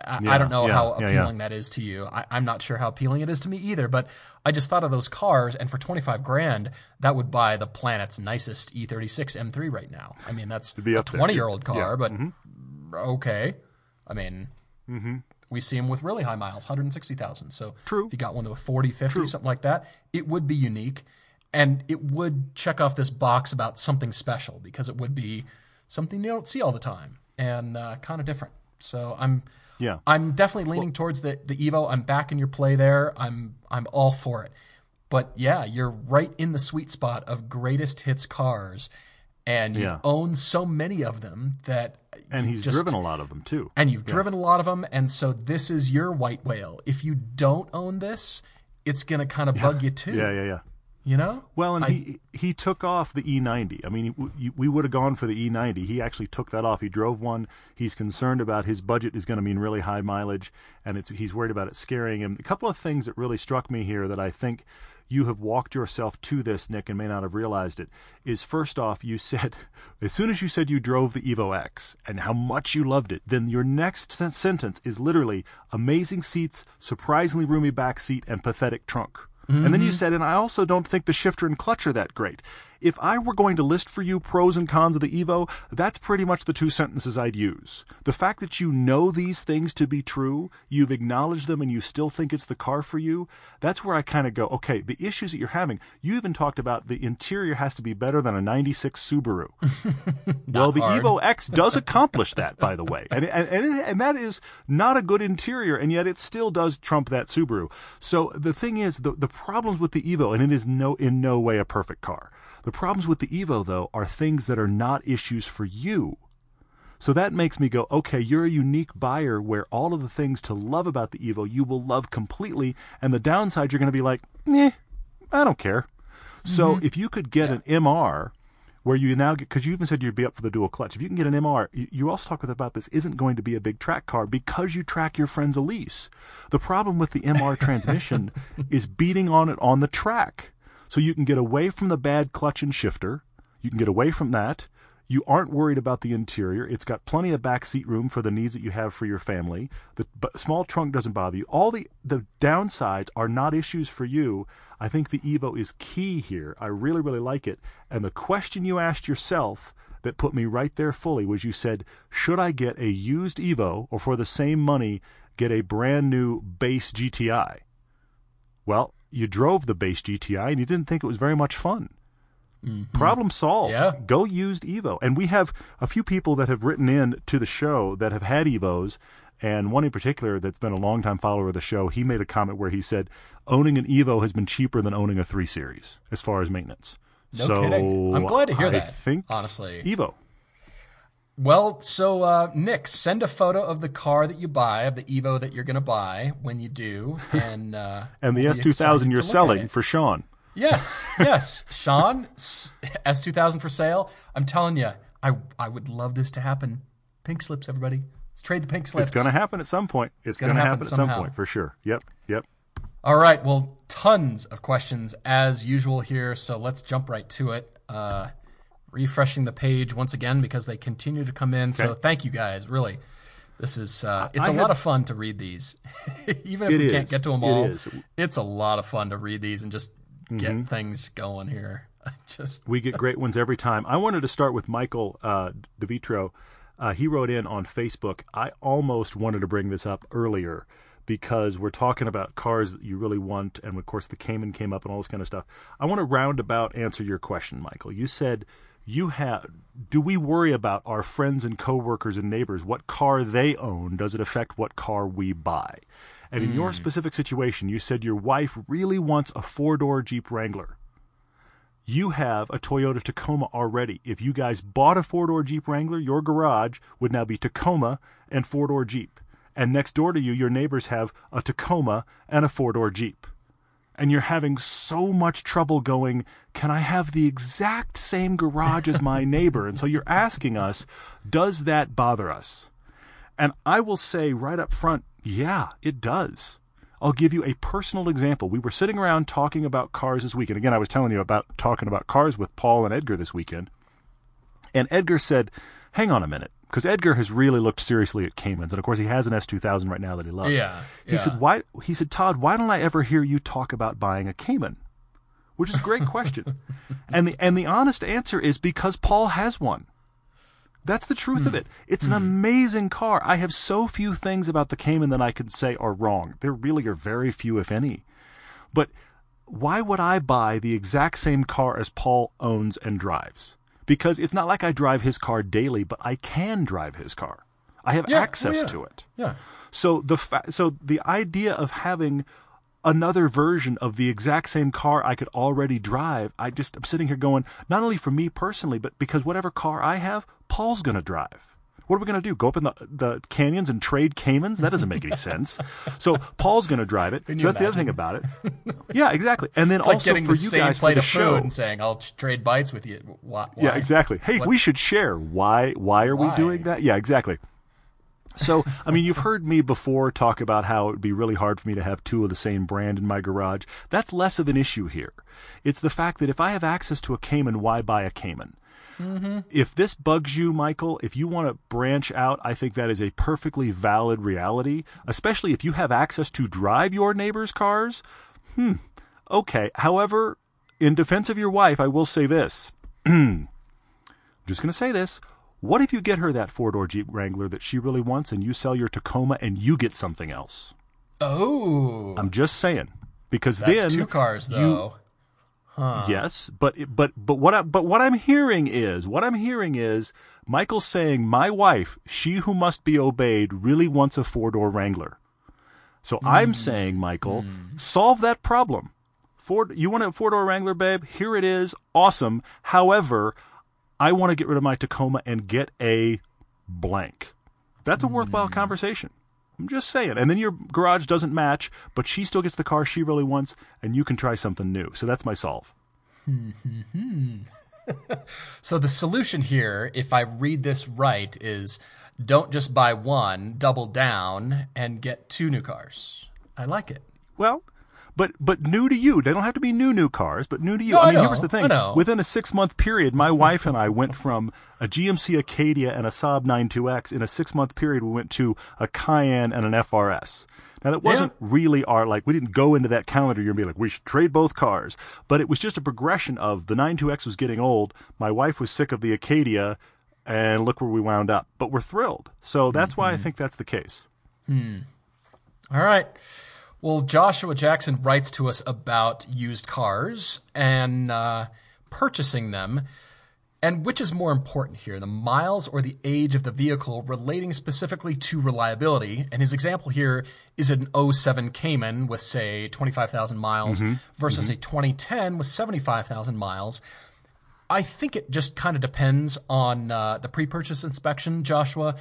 I, I don't know yeah, how appealing yeah. that is to you. I, I'm not sure how appealing it is to me either, but I just thought of those cars, and for 25 grand, that would buy the planet's nicest E E36 M3 right now. I mean, that's a 20 year old car, Yeah, Mm-hmm. but okay. I mean, we see them with really high miles, 160,000. So True. if you got one to a 40, 50, something like that, it would be unique. And it would check off this box about something special because it would be something you don't see all the time and uh, kind of different. So I'm Yeah. I'm definitely leaning towards the the Evo. I'm back in your play there. I'm I'm all for it. But yeah, you're right in the sweet spot of greatest hits cars, and you've Yeah. owned so many of them that And he's just- driven a lot of them too. and you've driven a lot of them, and so this is your white whale. If you don't own this, it's gonna kind of bug you too. Yeah, yeah, yeah. You know? Well, and he he took off the E90. I mean, he, we would have gone for the E90. He actually took that off. He drove one. He's concerned about his budget is going to mean really high mileage, and it's he's worried about it scaring him. A couple of things that really struck me here that I think you have walked yourself to this, Nick, and may not have realized it. Is first off, you said as soon as you said you drove the Evo X and how much you loved it, then your next sentence is literally amazing seats, surprisingly roomy back seat, and pathetic trunk. And then you mm-hmm. said, and I also don't think the shifter and clutch are that great. If I were going to list for you pros and cons of the Evo, that's pretty much the two sentences I'd use. The fact that you know these things to be true, you've acknowledged them, and you still think it's the car for you, that's where I kind of go, okay, the issues that you're having, you even talked about the interior has to be better than a 96 Subaru. well, the hard. Evo X does accomplish that, by the way. And, and, and, and that is not a good interior, and yet it still does trump that Subaru. So the thing is, the, the problems with the Evo, and it is no in no way a perfect car. The problems with the Evo, though, are things that are not issues for you. So that makes me go, okay, you're a unique buyer where all of the things to love about the Evo you will love completely, and the downside you're going to be like, eh, I don't care. So if you could get an MR where you now get, because you even said you'd be up for the dual clutch, if you can get an MR, you, you also talk about this isn't going to be a big track car because you track your friend's Elise. The problem with the MR transmission is beating on it on the track. So you can get away from the bad clutch and shifter. You can get away from that. You aren't worried about the interior. It's got plenty of back seat room for the needs that you have for your family. The small trunk doesn't bother you. All the, the downsides are not issues for you. I think the Evo is key here. I really, really like it. And the question you asked yourself that put me right there fully was you said, should I get a used Evo or for the same money get a brand new base GTI? Well, you drove the base GTI and you didn't think it was very much fun. Mm-hmm. Problem solved. Yeah. Go used Evo. And we have a few people that have written in to the show that have had Evos. And one in particular that's been a longtime follower of the show, he made a comment where he said, owning an Evo has been cheaper than owning a 3 Series as far as maintenance. No so kidding. I'm glad to hear I that. think honestly. Evo. Well, so uh, Nick, send a photo of the car that you buy, of the Evo that you're going to buy when you do, and uh, And the S2000 you're to look at selling for Sean. Yes, yes, Sean, S two thousand for sale. I'm telling you, I I would love this to happen. Pink slips, everybody. Let's trade the pink slips. It's going to happen at some point. It's, gonna going to happen happen, at some point for sure. Yep. Yep. All right. Well, tons of questions as usual here. So let's jump right to it. Uh, refreshing the page once again because they continue to come in. So thank you guys. Really, this is uh, it's I a had- lot of fun to read these. Even if It we can't get to them all, is. it's a lot of fun to read these and just Mm-hmm. get things going here. just We get great ones every time. I wanted to start with Michael uh, DeVitro. Uh, he wrote in on Facebook. I almost wanted to bring this up earlier because we're talking about cars that you really want, and of course the Cayman came up and all this kind of stuff. I want to roundabout answer your question, Michael. You said you have. Do we worry about our friends and coworkers and neighbors? What car they own? Does it affect what car we buy? And in your hmm. specific situation, you said your wife really wants a four door Jeep Wrangler you have a Toyota Tacoma already. If you guys bought a four door Jeep Wrangler, your garage would now be Tacoma and four door Jeep. And next door to you, your neighbors have a Tacoma and a four door Jeep. And you're having so much trouble going, can I have the exact same garage as my neighbor? And so you're asking us, does that bother us? And I will say right up front, yeah, it does. I'll give you a personal example. We were sitting around talking about cars this weekend. Again, I was telling you about talking about cars with Paul and Edgar this weekend. And Edgar said, hang on a minute. Because Edgar has really looked seriously at Caymans. And of course, he has an S2000 right now that he loves. Yeah, He yeah. said, why? He said, Todd, why don't I ever hear you talk about buying a Cayman? Which is a great question. and the and the honest answer is because Paul has one. That's the truth of mm. it. It's an mm. amazing car. I have so few things about the Cayman that I could say are wrong. There really are very few, if any. But why would I buy the exact same car as Paul owns and drives? Because it's not like I drive his car daily, but I can drive his car. I have Yeah, oh, access yeah. to it. yeah. So the fa- so the idea of having another version of the exact same car I could already drive, I just I'm sitting here going, not only for me personally, but because whatever car I have, Paul's going to drive. What are we going to do? Go up in the, the canyons and trade Caymans? That doesn't make any sense. So Paul's going to drive it. So that's the other thing about it. Yeah, exactly. And then It's like also getting for the you same guys for plate the of show. and saying, "I'll trade bites with you." Why? Yeah, exactly. Hey, What- we should share. Why? Why are we doing that? Yeah, exactly. So, I mean, you've heard me before talk about how it would be really hard for me to have two of the same brand in my garage. That's less of an issue here. It's the fact that if I have access to a Cayman, why buy a Cayman? If this bugs you, Michael, if you want to branch out, I think that is a perfectly valid reality, especially if you have access to drive your neighbor's cars. Hmm. Okay. However, in defense of your wife, I will say this. I'm just going to say this. What if you get her that four door Jeep Wrangler that she really wants and you sell your Tacoma and you get something else? Oh, I'm just saying. Because that's then two cars you- though. Yes, but but but what I, but what I'm hearing is what I'm hearing is Michael saying my wife, she who must be obeyed, really wants a four door Wrangler. So I'm hmm. saying, Michael, hmm. solve that problem. Four, you want a four door Wrangler, babe? Here it is, awesome. However, I want to get rid of my Tacoma and get a blank. That's a worthwhile hmm. conversation. I'm just saying. And then your garage doesn't match, but she still gets the car she really wants, and you can try something new. So that's my solve. So the solution here, if I read this right, is don't just buy one, double down, and get two new cars. I like it. Well, but but new to you. They don't have to be new new cars, but new to you. No, I I mean, know, here was the thing. Within a six month period, my wife and I went from a GMC Acadia and a Saab 9-2X. In a six month period, we went to a Cayenne and an FRS. Now that wasn't really our like. We didn't go into that calendar year and be like, we should trade both cars. But it was just a progression of the 9-2X was getting old. My wife was sick of the Acadia, and look where we wound up. But we're thrilled. So that's why I Mm-hmm. think that's the case. Hmm. All right. Well, Joshua Jackson writes to us about used cars and uh, purchasing them. And which is more important here, the miles or the age of the vehicle relating specifically to reliability? And his example here is an 07 Cayman with, say, 25,000 miles versus a 2010 with 75,000 miles. I think it just kind of depends on uh, the pre-purchase inspection, Joshua.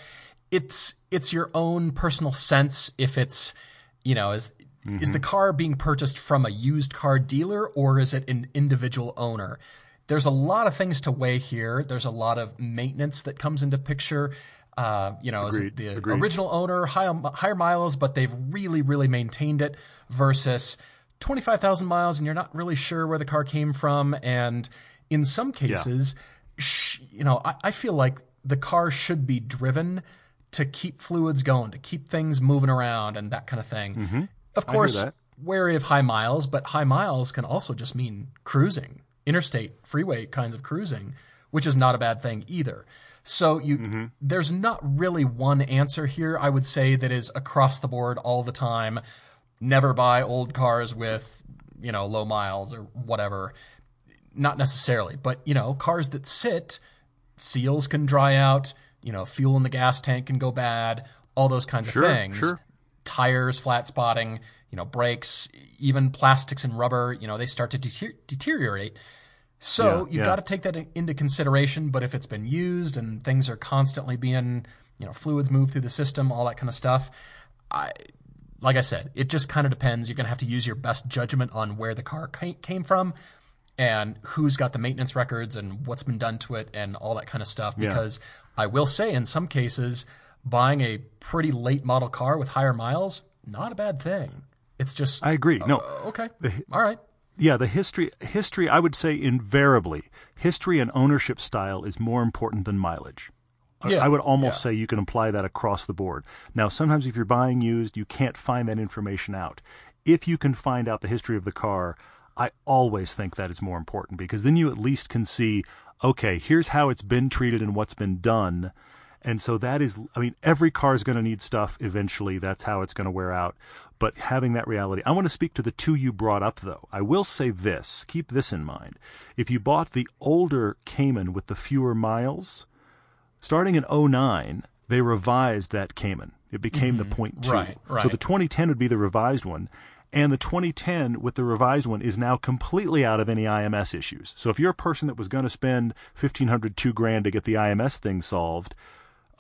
It's it's your own personal sense if it's you know is is the car being purchased from a used car dealer or is it an individual owner? There's a lot of things to weigh here. There's a lot of maintenance that comes into picture. Uh, you know, is it Agreed, the agreed. original owner, higher, higher miles, but they've really, really maintained it versus 25,000 miles and you're not really sure where the car came from. And in some cases, sh- you know, I, I feel like the car should be driven to keep fluids going, to keep things moving around and that kind of thing. Of course, wary of high miles, but high miles can also just mean cruising, interstate, freeway kinds of cruising, which is not a bad thing either. So you, Mm-hmm. there's not really one answer here. I would say that is across the board all the time. Never buy old cars with, you know, low miles or whatever. Not necessarily, but you know, cars that sit, seals can dry out. You know, fuel in the gas tank can go bad. All those kinds Sure, of things sure. Tires, flat spotting, you know, brakes, even plastics and rubber, you know, they start to deter- deteriorate. So Yeah, you've yeah. got to take that into consideration. But if it's been used and things are constantly being, you know, fluids move through the system, all that kind of stuff, I, like I said, it just kind of depends. You're going to have to use your best judgment on where the car came from and who's got the maintenance records and what's been done to it and all that kind of stuff. Because I will say, in some cases, buying a pretty late model car with higher miles, not a bad thing. It's just, I agree. No, uh, okay. All right. yeah, the history history I would say invariably history and ownership style is more important than mileage. I- Yeah, I would almost yeah. say you can apply that across the board. Now, sometimes if you're buying used, you can't find that information out. If you can find out the history of the car, I always think that is more important because then you at least can see, okay, here's how it's been treated and what's been done. And so that is, I mean, every car is going to need stuff eventually. That's how it's going to wear out. But having that reality, I want to speak to the two you brought up, though. I will say this keep this in mind. If you bought the older Cayman with the fewer miles, starting in 09, they revised that Cayman. It became the point two. Mm-hmm. Right, So the 2010 would be the revised one. And the 2010 with the revised one is now completely out of any IMS issues. So if you're a person that was going to spend 1500 two grand to get the IMS thing solved,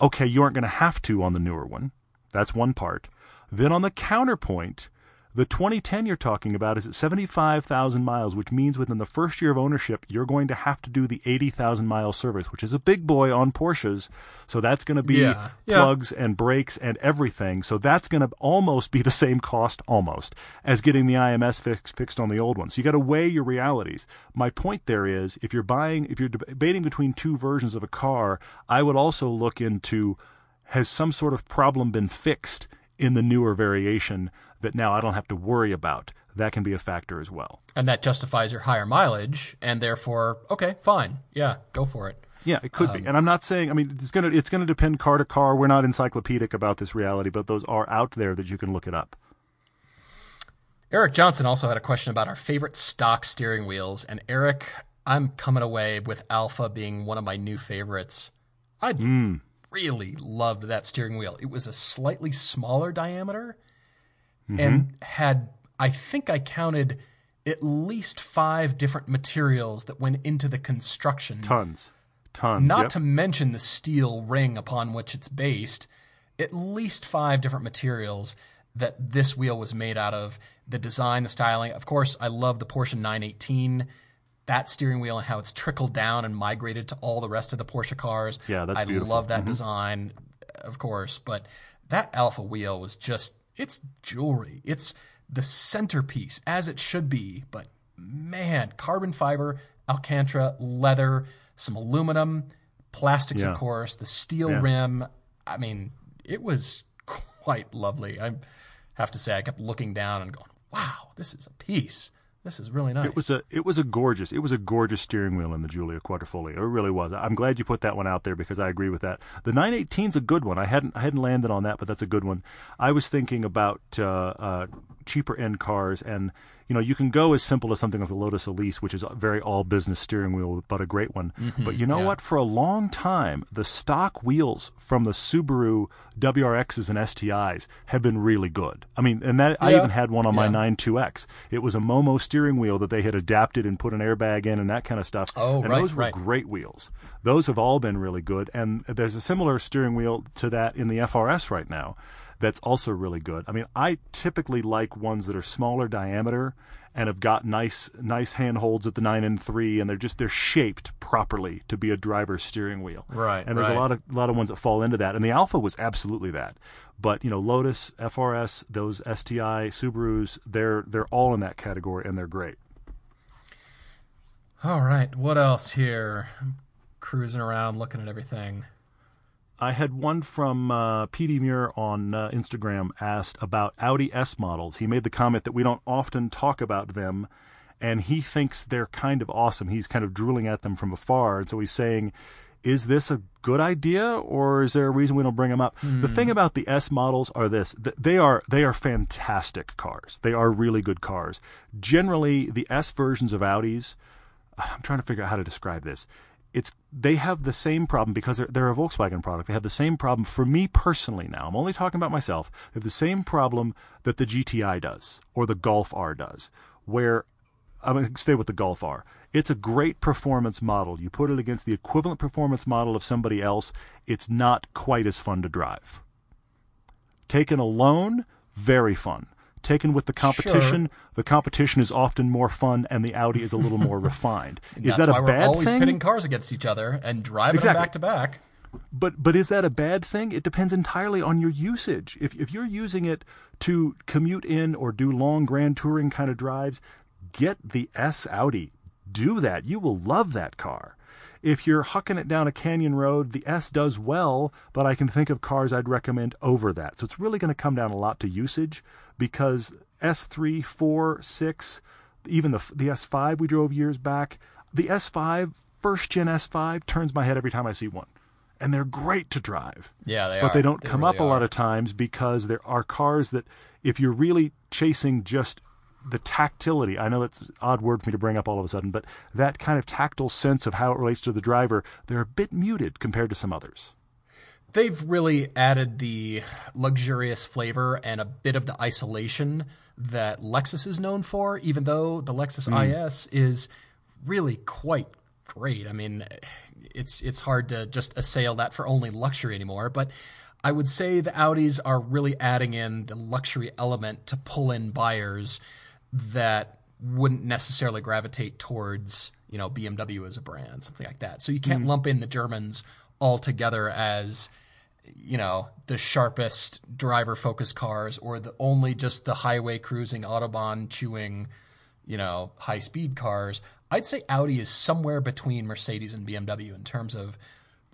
okay, you aren't going to have to on the newer one. That's one part. Then on the counterpoint, the 2010 you're talking about is at 75,000 miles, which means within the first year of ownership, you're going to have to do the 80,000 mile service, which is a big boy on Porsches. So that's going to be Yeah, yeah. plugs and brakes and everything. So that's going to almost be the same cost, almost, as getting the IMS fix, fixed on the old one. So you got to weigh your realities. My point there is, if you're buying, if you're debating between two versions of a car, I would also look into has some sort of problem been fixed in the newer variation that now I don't have to worry about. that can be a factor as well. And that justifies your higher mileage, and therefore, okay, fine, yeah, go for it. Yeah, it could Um, be. And I'm not saying I mean it's gonna it's gonna depend car to car. We're not encyclopedic about this reality, but those are out there that you can look it up. Eric Johnson also had a question about our favorite stock steering wheels, and Eric, I'm coming away with Alfa being one of my new favorites. I really loved that steering wheel. It was a slightly smaller diameter and had, I think I counted at least five different materials that went into the construction. Tons. Tons. Not yep. to mention the steel ring upon which it's based, at least five different materials that this wheel was made out of. The design, the styling. Of course, I love the Porsche 918, that steering wheel and how it's trickled down and migrated to all the rest of the Porsche cars. Yeah, that's I beautiful. Mm-hmm. love that design, of course. But that Alfa wheel was just, it's jewelry. It's the centerpiece, as it should be. But man, carbon fiber, Alcantara, leather, some aluminum, plastics, Yeah. of course, the steel Yeah. rim. I mean, it was quite lovely. I have to say, I kept looking down and going, wow, this is a piece. This is really nice. It was a it was a gorgeous it was a gorgeous steering wheel in the Giulia Quadrifoglio. It really was. I'm glad you put that one out there because I agree with that. The 918's a good one. I hadn't I hadn't landed on that, but that's a good one. I was thinking about uh, uh, cheaper end cars, and you know you can go as simple as something like the Lotus Elise, which is a very all business steering wheel, but a great one. Mm-hmm. but you know yeah. what? For a long time, the stock wheels from the Subaru WRXs and STIs have been really good. I mean, and that I even had one on my Yeah. 9-2X. It was a Momo steering wheel that they had adapted and put an airbag in and that kind of stuff. Oh, and right, those were right. great wheels. Those have all been really good. And there's a similar steering wheel to that in the FRS right now that's also really good. I mean, I typically like ones that are smaller diameter and have got nice nice handholds at the 9 and 3 and they're just they're shaped properly to be a driver's steering wheel. Right, And there's right. a lot of a lot of ones that fall into that. And the Alfa was absolutely that. But, you know, Lotus, FRS, those STI, Subarus, they're they're all in that category and they're great. All right, what else here? I'm cruising around looking at everything. I had one from uh, PD Muir on uh, Instagram asked about Audi S models. He made the comment that we don't often talk about them, and he thinks they're kind of awesome. He's kind of drooling at them from afar, and so he's saying, "Is this a good idea, or is there a reason we don't bring them up?" The thing about the S models are this: th- they are they are fantastic cars. They are really good cars. Generally, the S versions of Audis. I'm trying to figure out how to describe this. It's they have the same problem because they're, they're a Volkswagen product. They have the same problem for me personally. Now I'm only talking about myself. They have the same problem that the GTI does or the Golf R does, where I'm going to stay with the Golf R. It's a great performance model. You put it against the equivalent performance model of somebody else, it's not quite as fun to drive. Taken alone, very fun. Taken with the competition, the competition is often more fun and the Audi is a little more refined. Is That's that why a we're always thing? pitting cars against each other and driving Exactly. them back to back. But but is that a bad thing? It depends entirely on your usage. If if you're using it to commute in or do long grand touring kind of drives, get the S Audi. Do that. You will love that car. If you're hucking it down a canyon road, the S does well, but I can think of cars I'd recommend over that. So it's really going to come down a lot to usage because S3, 4, 6, even the the S5 we drove years back, the S5 first gen S5 turns my head every time I see one. And they're great to drive Yeah, they but are. they don't come really up a lot of times because there are cars that if you're really chasing just the tactility i know that's an odd word for me to bring up all of a sudden but that kind of tactile sense of how it relates to the driver they're a bit muted compared to some others They've really added the luxurious flavor and a bit of the isolation that Lexus is known for, even though the Lexus mm. IS is really quite great. I mean, it's it's hard to just assail that for only luxury anymore, but I would say the Audis are really adding in the luxury element to pull in buyers that wouldn't necessarily gravitate towards, you know, BMW as a brand, something like that. So you can't mm. lump in the Germans altogether as you know the sharpest driver focused cars or the only just the highway cruising autobahn chewing you know high speed cars i'd say audi is somewhere between mercedes and bmw in terms of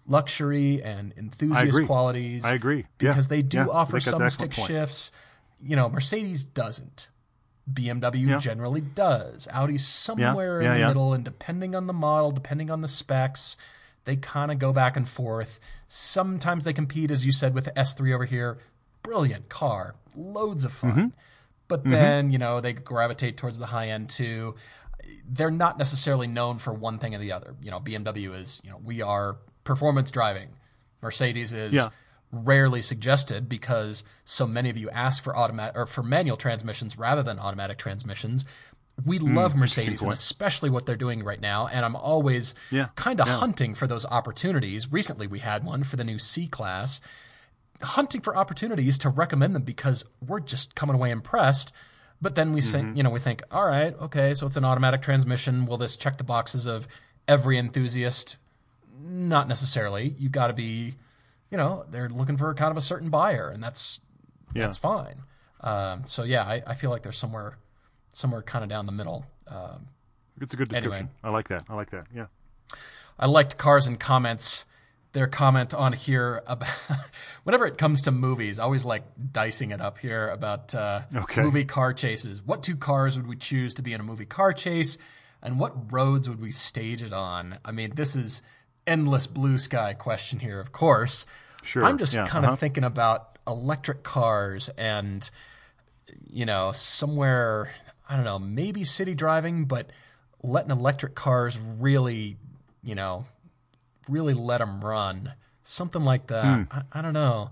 luxury and enthusiast agree. qualities I agree. Yeah. because they do Yeah. Offer think that's an some stick point. shifts you know mercedes doesn't BMW Yeah. generally does. Audi's somewhere yeah, in the yeah. middle, and depending on the model, depending on the specs, they kind of go back and forth. Sometimes they compete, as you said, with the S3 over here. Brilliant car, loads of fun. Mm-hmm. But then, you know, they gravitate towards the high end too. They're not necessarily known for one thing or the other. You know, BMW is, you know, we are performance driving. Mercedes is Yeah. rarely suggested because so many of you ask for automatic or for manual transmissions rather than automatic transmissions. We Hmm, love Mercedes and especially what they're doing right now. And I'm always Yeah, kind of hunting for those opportunities. Recently, we had one for the new C class, hunting for opportunities to recommend them because we're just coming away impressed. But then we think, you know, we think, all right, okay, so it's an automatic transmission. Will this check the boxes of every enthusiast? Not necessarily. You've got to be, you know, they're looking for kind of a certain buyer, and that's Yeah. that's fine. Um, so yeah, I, I feel like there's somewhere, somewhere kind of down the middle. Um, It's a good Anyway. description. I like that. I like that. Yeah. I liked Cars and Comments. Their comment on here about whenever it comes to movies, I always like dicing it up here about uh, Okay. movie car chases. What two cars would we choose to be in a movie car chase, and what roads would we stage it on? I mean, this is endless blue sky question here, of course. Sure. I'm just Yeah, kind of uh-huh. thinking about electric cars and you know somewhere I don't know maybe city driving, but letting electric cars really you know really let them run something like that. Hmm. I, I don't know.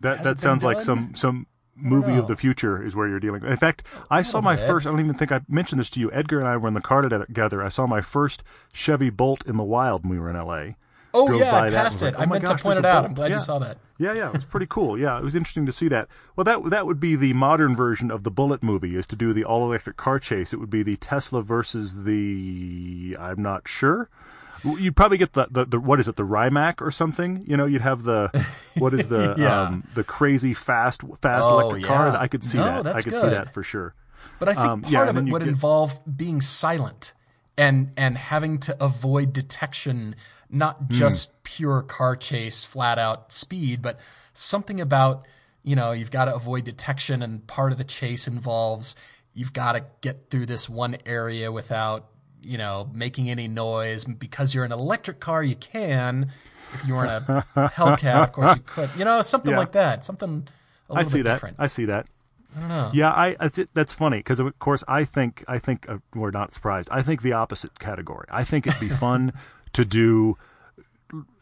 That Has that sounds like some some movie of the future is where you're dealing. In fact, I saw my bit. first. I don't even think I mentioned this to you. Edgar and I were in the car together. I saw my first Chevy Bolt in the wild when we were in L.A. Oh Drove yeah, by I passed was it. like, I oh my meant gosh, to point it out. I'm glad Yeah. you saw that. Yeah, yeah, it was pretty cool. Yeah, it was interesting to see that. Well, that that would be the modern version of the Bullitt movie is to do the all electric car chase. It would be the Tesla versus the I'm not sure. You'd probably get the, the, the what is it the Rimac or something? You know, you'd have the what is the Yeah. um, the crazy fast fast Oh, electric car. yeah. I could see No, that. I could see that for sure. But I think Um, part yeah, of it would get- involve being silent and and having to avoid detection, not Hmm. just pure car chase, flat out speed, but something about you know you've got to avoid detection, and part of the chase involves you've got to get through this one area without you know making any noise. Because you're an electric car, you can. If you were in a Hellcat, of course you could. You know, something Yeah. like that. Something a little I see bit that. different. I see that. I don't know. Yeah, I, I th- that's funny because of course I think I think uh, we're not surprised. I think the opposite category. I think it'd be fun to do.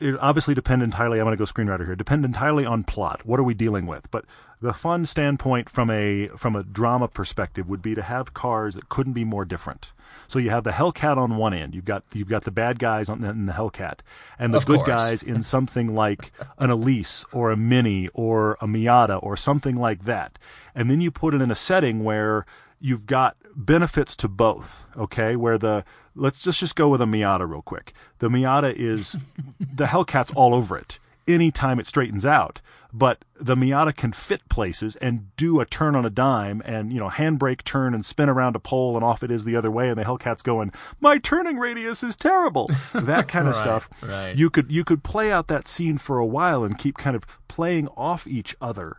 It obviously depend entirely. I'm going to go screenwriter here. Depend entirely on plot. What are we dealing with? But the fun standpoint from a from a drama perspective would be to have cars that couldn't be more different. So you have the Hellcat on one end. You've got you've got the bad guys on the, in the Hellcat, and the Of good course. guys in something like an Elise or a Mini or a Miata or something like that. And then you put it in a setting where you've got benefits to both, okay? Where the let's just just go with a Miata real quick. The Miata is the Hellcat's all over it anytime it straightens out. But the Miata can fit places and do a turn on a dime and, you know, handbrake turn and spin around a pole and off it is the other way and the Hellcat's going, My turning radius is terrible. That kind of Right, stuff right. you could you could play out that scene for a while and keep kind of playing off each other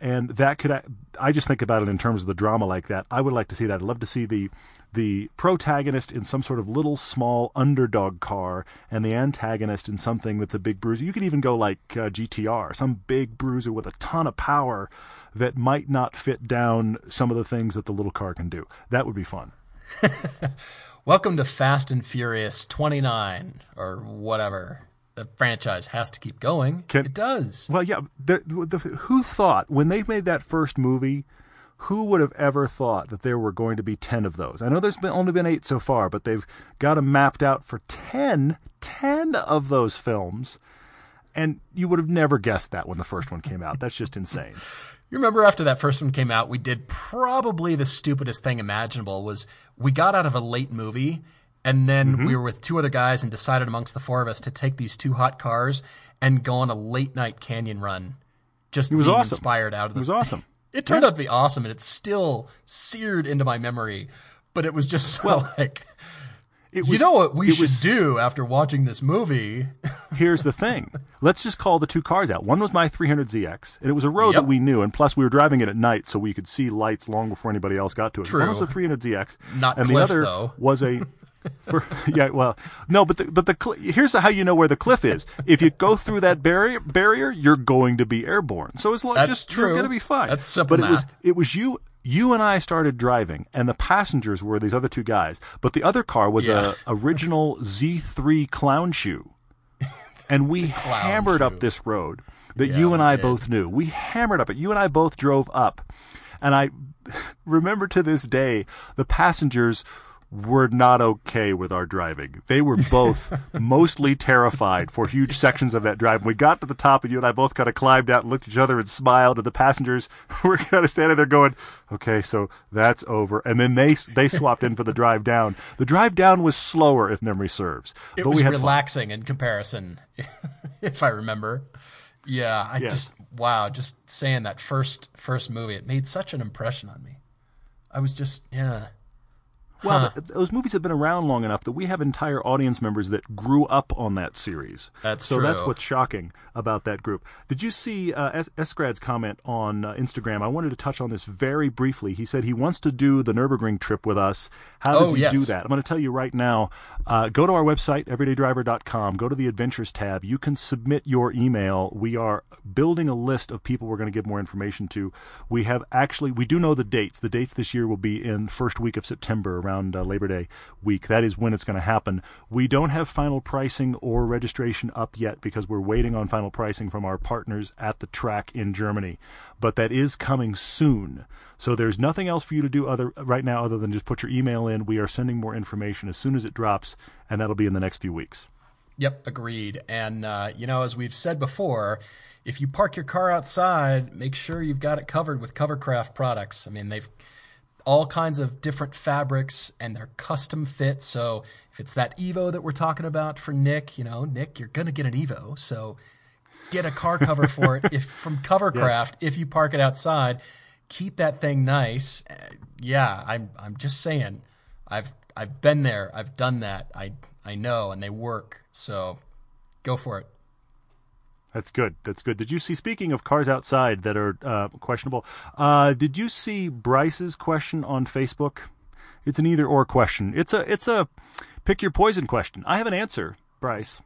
and that could i just think about it in terms of the drama like that. I would like to see that. I'd love to see the the protagonist in some sort of little small underdog car and the antagonist in something that's a big bruiser. You could even go like uh, gtr some big bruiser with a ton of power that might not fit down some of the things that the little car can do. That would be fun. Welcome to Fast and Furious 29 or whatever. The franchise has to keep going. Can- it does. Well, yeah. The, the, who thought when they made that first movie? Who would have ever thought that there were going to be ten of those? I know there's been only been eight so far, but they've got them mapped out for 10, 10 of those films, and you would have never guessed that when the first one came out. That's just insane. You remember after that first one came out, we did probably the stupidest thing imaginable was we got out of a late movie and then Mm-hmm. we were with two other guys and decided amongst the four of us to take these two hot cars and go on a late night canyon run. Just was being awesome. inspired out of It was awesome. It turned out to be awesome, and it's still seared into my memory. But it was just so like, It you know what we it should was- do after watching this movie? here's the thing. Let's just call the two cars out. One was my 300ZX, and it was a road Yep. that we knew, and plus we were driving it at night, so we could see lights long before anybody else got to it. True. One was a 300ZX, Not and Cliff's, the other though. was a. For, yeah, well, no, but the, but the cl- here's how you know where the cliff is. If you go through that barrier, barrier, you're going to be airborne. So it's That's just you're going to be fine. That's simple But it was it was you you and I started driving, and the passengers were these other two guys. But the other car was Yeah. a original Z3 clown shoe, and we hammered shoe. up this road that Yeah, you and I did. both knew. We hammered up it. You and I both drove up, and I remember to this day the passengers were not okay with our driving. They were both mostly terrified for huge sections of that drive. We got to the top, and you and I both kind of climbed out and looked at each other and smiled. And the passengers were kind of standing there going, "Okay, so that's over." And then they they swapped in for the drive down. The drive down was slower, if memory serves, It but was we had fun. relaxing in comparison, if I remember. Yeah, I Yes. just wow, just saying that first first movie, it made such an impression on me. I was just yeah. Well, th- those movies have been around long enough that we have entire audience members that grew up on that series. That's so that's what's shocking about that group. Did you see uh, es- Eskrad's comment on uh, Instagram? I wanted to touch on this very briefly. He said he wants to do the Nurburgring trip with us. How does Oh, he yes. do that? I'm going to tell you right now. Uh, go to our website, everydaydriver.com. Go to the Adventures tab. You can submit your email. We are building a list of people we're going to give more information to. We have actually, we do know the dates. The dates this year will be in first week of September, around uh, Labor Day week. That is when it's going to happen. We don't have final pricing or registration up yet because we're waiting on final pricing from our partners at the track in Germany. But that is coming soon. So there's nothing else for you to do other right now other than just put your email in. We are sending more information as soon as it drops, and that'll be in the next few weeks. Yep, agreed. And uh, you know, as we've said before, if you park your car outside, make sure you've got it covered with Covercraft products. I mean, they've all kinds of different fabrics and they're custom fit. So if it's that Evo that we're talking about for Nick, you know, Nick, you're gonna get an Evo. So get a car cover for it if from Covercraft. If you park it outside, keep that thing nice. Uh, yeah, I'm I'm just saying, I've I've been there, I've done that. I I know, and they work. So go for it. That's good. That's good. Did you see? Speaking of cars outside that are uh, questionable, uh, did you see Bryce's question on Facebook? It's an either or question. It's a it's a pick your poison question. I have an answer, Bryce.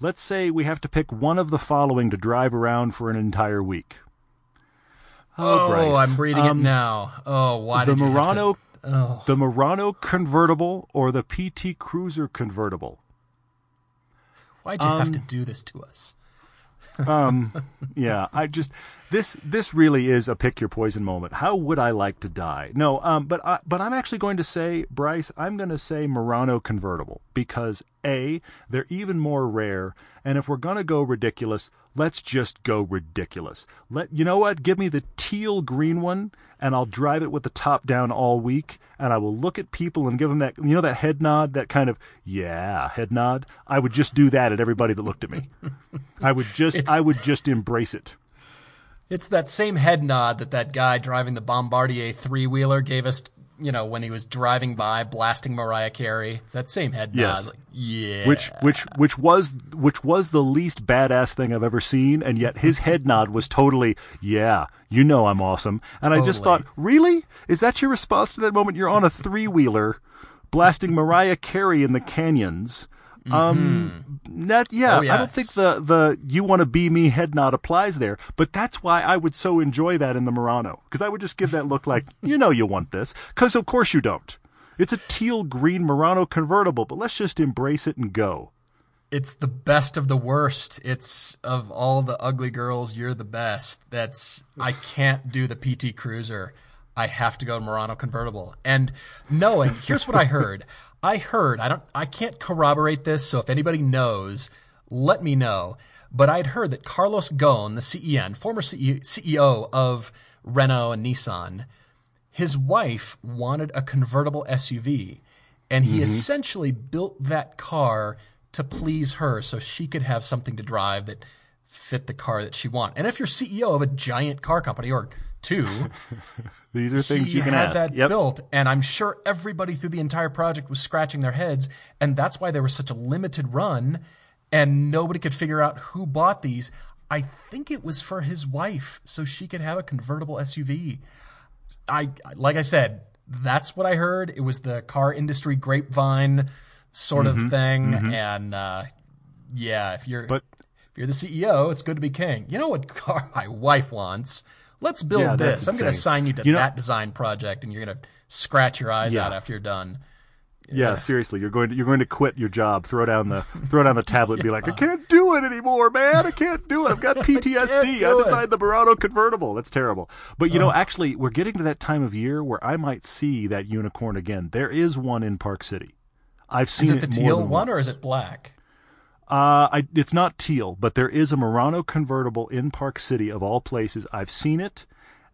Let's say we have to pick one of the following to drive around for an entire week. Oh, Bryce. I'm reading it Um, now. Oh, why the did you have to- Murano, Oh. the Murano convertible or the PT Cruiser convertible? Why'd you have um, to do this to us? Yeah, I just this this really is a pick your poison moment. How would I like to die? No, um, but I, but I'm actually going to say Bryce. I'm going to say Murano convertible because a they're even more rare, and if we're going to go ridiculous, let's just go ridiculous. Let you know what? Give me the teal green one, and I'll drive it with the top down all week, and I will look at people and give them that you know that head nod, that kind of yeah head nod. I would just do that at everybody that looked at me. I would just It's- I would just embrace it. It's that same head nod that that guy driving the Bombardier three wheeler gave us, you know, when he was driving by blasting Mariah Carey. It's that same head Yes. nod. Like, yeah. which which which was which was the least badass thing I've ever seen, and yet his head nod was totally, yeah, you know I'm awesome. And I just thought, really, is that your response to that moment? You're on a three wheeler, blasting Mariah Carey in the canyons. Um, that yeah, Oh, I don't think the the you want to be me head nod applies there, but that's why I would so enjoy that in the Murano because I would just give that look like you know you want this because of course you don't. It's a teal green Murano convertible, but let's just embrace it and go. it's the best of the worst. It's of all the ugly girls, you're the best. That's I can't do the PT Cruiser. I have to go Murano convertible. And knowing, here's what I heard. I heard, I don't I can't corroborate this, so if anybody knows, let me know. But I'd heard that Carlos Ghosn, the CEN, former CEO of Renault and Nissan, his wife wanted a convertible SUV, and he mm-hmm. essentially built that car to please her so she could have something to drive that fit the car that she wanted. And if you're CEO of a giant car company or two, These are things he you can had ask. that Yep. built, and I'm sure everybody through the entire project was scratching their heads, and that's why there was such a limited run. and nobody could figure out who bought these. I think it was for his wife, so she could have a convertible SUV. I like I said, that's what I heard. It was the car industry grapevine sort Mm-hmm. of thing, and uh, yeah, if you're But- if you're the CEO, it's good to be king. You know what car my wife wants? Let's build Yeah, this. I'm going to assign you to You know- that design project, and you're going to scratch your eyes Yeah. out after you're done. Yeah, seriously, you're going to you're going to quit your job, throw down the throw down the tablet, and be like, I can't do it anymore, man. I can't do it. I've got PTSD. I it." designed the Murano convertible. That's terrible. But you know, actually, we're getting to that time of year where I might see that unicorn again. There is one in Park City. I've seen Is it the more teal one or is it black? Uh, I, it's not teal, but there is a Murano convertible in Park City of all places. I've seen it,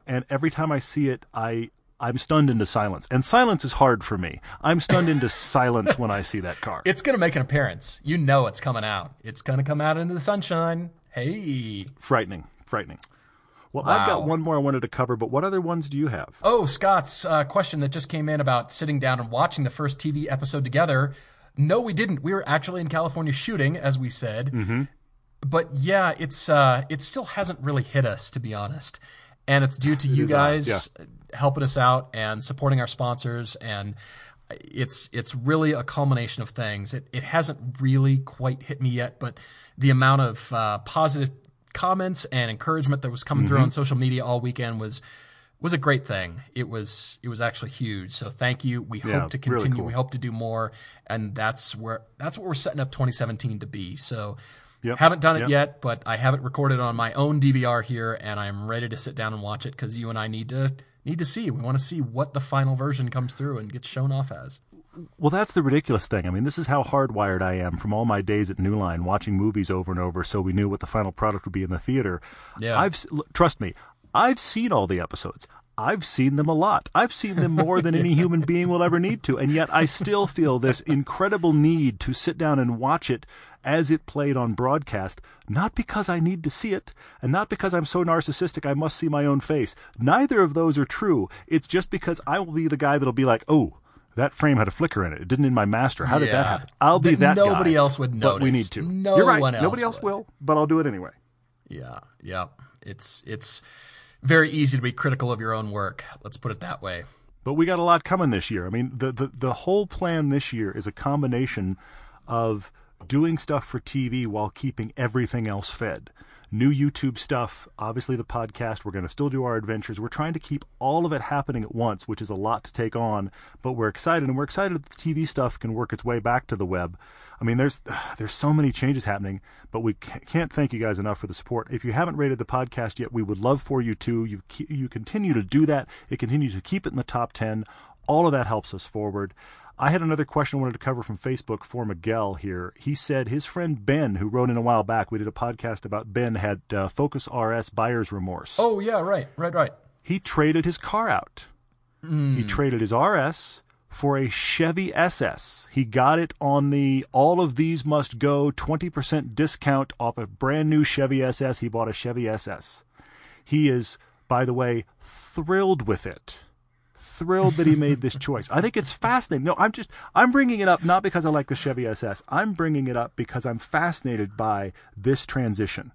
and every time I see it, I I'm stunned into silence. And silence is hard for me. I'm stunned into silence when I see that car. It's going to make an appearance. You know it's coming out. It's going to come out into the sunshine. Hey. Frightening, frightening. Well, I've got one more I wanted to cover, but what other ones do you have? Oh, Scott's uh, question that just came in about sitting down and watching the first TV episode together. No, we didn't. We were actually in California shooting, as we said. Mm-hmm. But yeah, it's uh, it still hasn't really hit us, to be honest. And it's due to you is odd, guys helping us out and supporting our sponsors. And it's it's really a culmination of things. It it hasn't really quite hit me yet, but the amount of uh, positive comments and encouragement that was coming Mm-hmm. through on social media all weekend was was a great thing. It was it was actually huge. So thank you. We Yeah, hope to really continue. cool. We hope to do more, and that's where that's what we're setting up 2017 to be. So. Yep, Haven't done it yep. yet, but I have it recorded on my own DVR here, and I'm ready to sit down and watch it because you and I need to need to see. We want to see what the final version comes through and gets shown off as. Well, that's the ridiculous thing. I mean, this is how hardwired I am from all my days at New Line, watching movies over and over, so we knew what the final product would be in the theater. Yeah. I've trust me, I've seen all the episodes. I've seen them a lot. I've seen them more than any human being will ever need to, and yet I still feel this incredible need to sit down and watch it as it played on broadcast, not because I need to see it, and not because I'm so narcissistic I must see my own face. Neither of those are true. It's just because I will be the guy that'll be like, oh, that frame had a flicker in it. It didn't in my master. How did Yeah. that happen? I'll be That that nobody guy, else would notice. But we need to. No You're right. one else Nobody else would. will, but I'll do it anyway. Yeah, yeah. It's it's very easy to be critical of your own work. Let's put it that way. But we got a lot coming this year. I mean, the, the, the whole plan this year is a combination of doing stuff for TV while keeping everything else fed. New YouTube stuff, obviously the podcast. We're going to still do our adventures. We're trying to keep all of it happening at once, which is a lot to take on. But we're excited, and we're excited that the TV stuff can work its way back to the web. I mean, there's there's so many changes happening, but we can't thank you guys enough for the support. If you haven't rated the podcast yet, we would love for you to. You you continue to do that. It continues to keep it in the top ten. All of that helps us forward. I had another question I wanted to cover from Facebook for Miguel here. He said his friend Ben, who wrote in a while back, we did a podcast about Ben, had uh, Focus RS buyer's remorse. Oh yeah, right, right, right. He traded his car out. He traded his RS for a Chevy SS. He got it on the all of these must go 20% discount off a brand new Chevy SS. He bought a Chevy SS. He is, by the way, thrilled with it. Thrilled that he made this choice. I think it's fascinating. No, I'm just I'm bringing it up not because I like the Chevy SS. I'm bringing it up because I'm fascinated by this transition.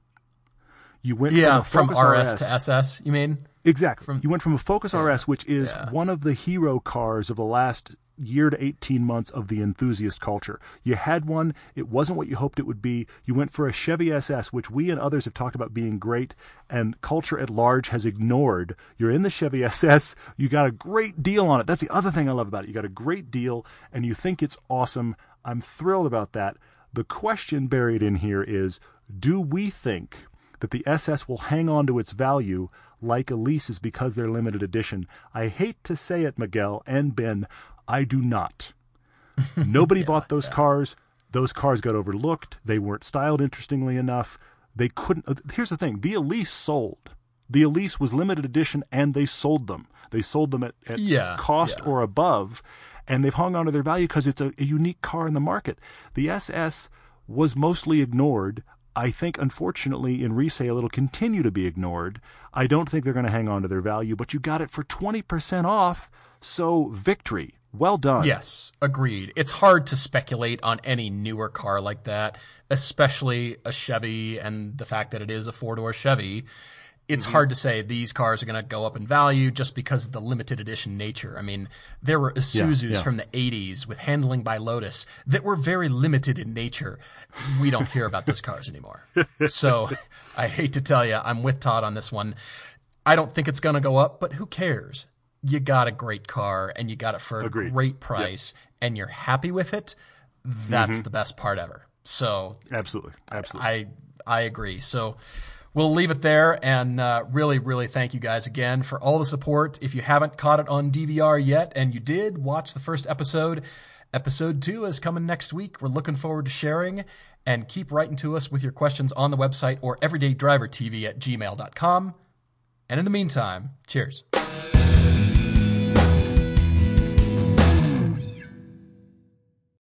You went Yeah, from, from Focus RS to SS. You mean? Exactly. you went from a Focus RS, which is yeah. one of the hero cars of the last year to 18 months of the enthusiast culture. You had one, it wasn't what you hoped it would be. You went for a Chevy SS, which we and others have talked about being great, and culture at large has ignored. You're in the Chevy SS, you got a great deal on it. That's the other thing I love about it. You got a great deal, and you think it's awesome. I'm thrilled about that. The question buried in here is do we think that the SS will hang on to its value like Elise's because they're limited edition. I hate to say it, Miguel and Ben, I do not. Nobody bought those cars. Those cars got overlooked. They weren't styled interestingly enough. They couldn't. uh, Here's the thing: the Elise sold. The Elise was limited edition, and they sold them. They sold them at, at Yeah, cost yeah. or above, and they've hung on to their value because it's a, a unique car in the market. The SS was mostly ignored. I think, unfortunately, in resale, it'll continue to be ignored. I don't think they're going to hang on to their value, but you got it for 20% off, so victory. Well done. Yes, agreed. It's hard to speculate on any newer car like that, especially a Chevy and the fact that it is a four door Chevy. It's mm-hmm. hard to say these cars are going to go up in value just because of the limited edition nature. I mean, there were Isuzus yeah. from the 80s with handling by Lotus that were very limited in nature. We don't hear about those cars anymore. So I hate to tell you, I'm with Todd on this one. I don't think it's going to go up, but who cares? You got a great car and you got it for a Agreed. great price and you're happy with it. That's the best part ever. So Absolutely. Absolutely. I I agree. So we'll leave it there and uh, really really thank you guys again for all the support. If you haven't caught it on DVR yet and you did watch the first episode, episode 2 is coming next week. We're looking forward to sharing and keep writing to us with your questions on the website or everydaydrivertv at gmail.com. And in the meantime, cheers.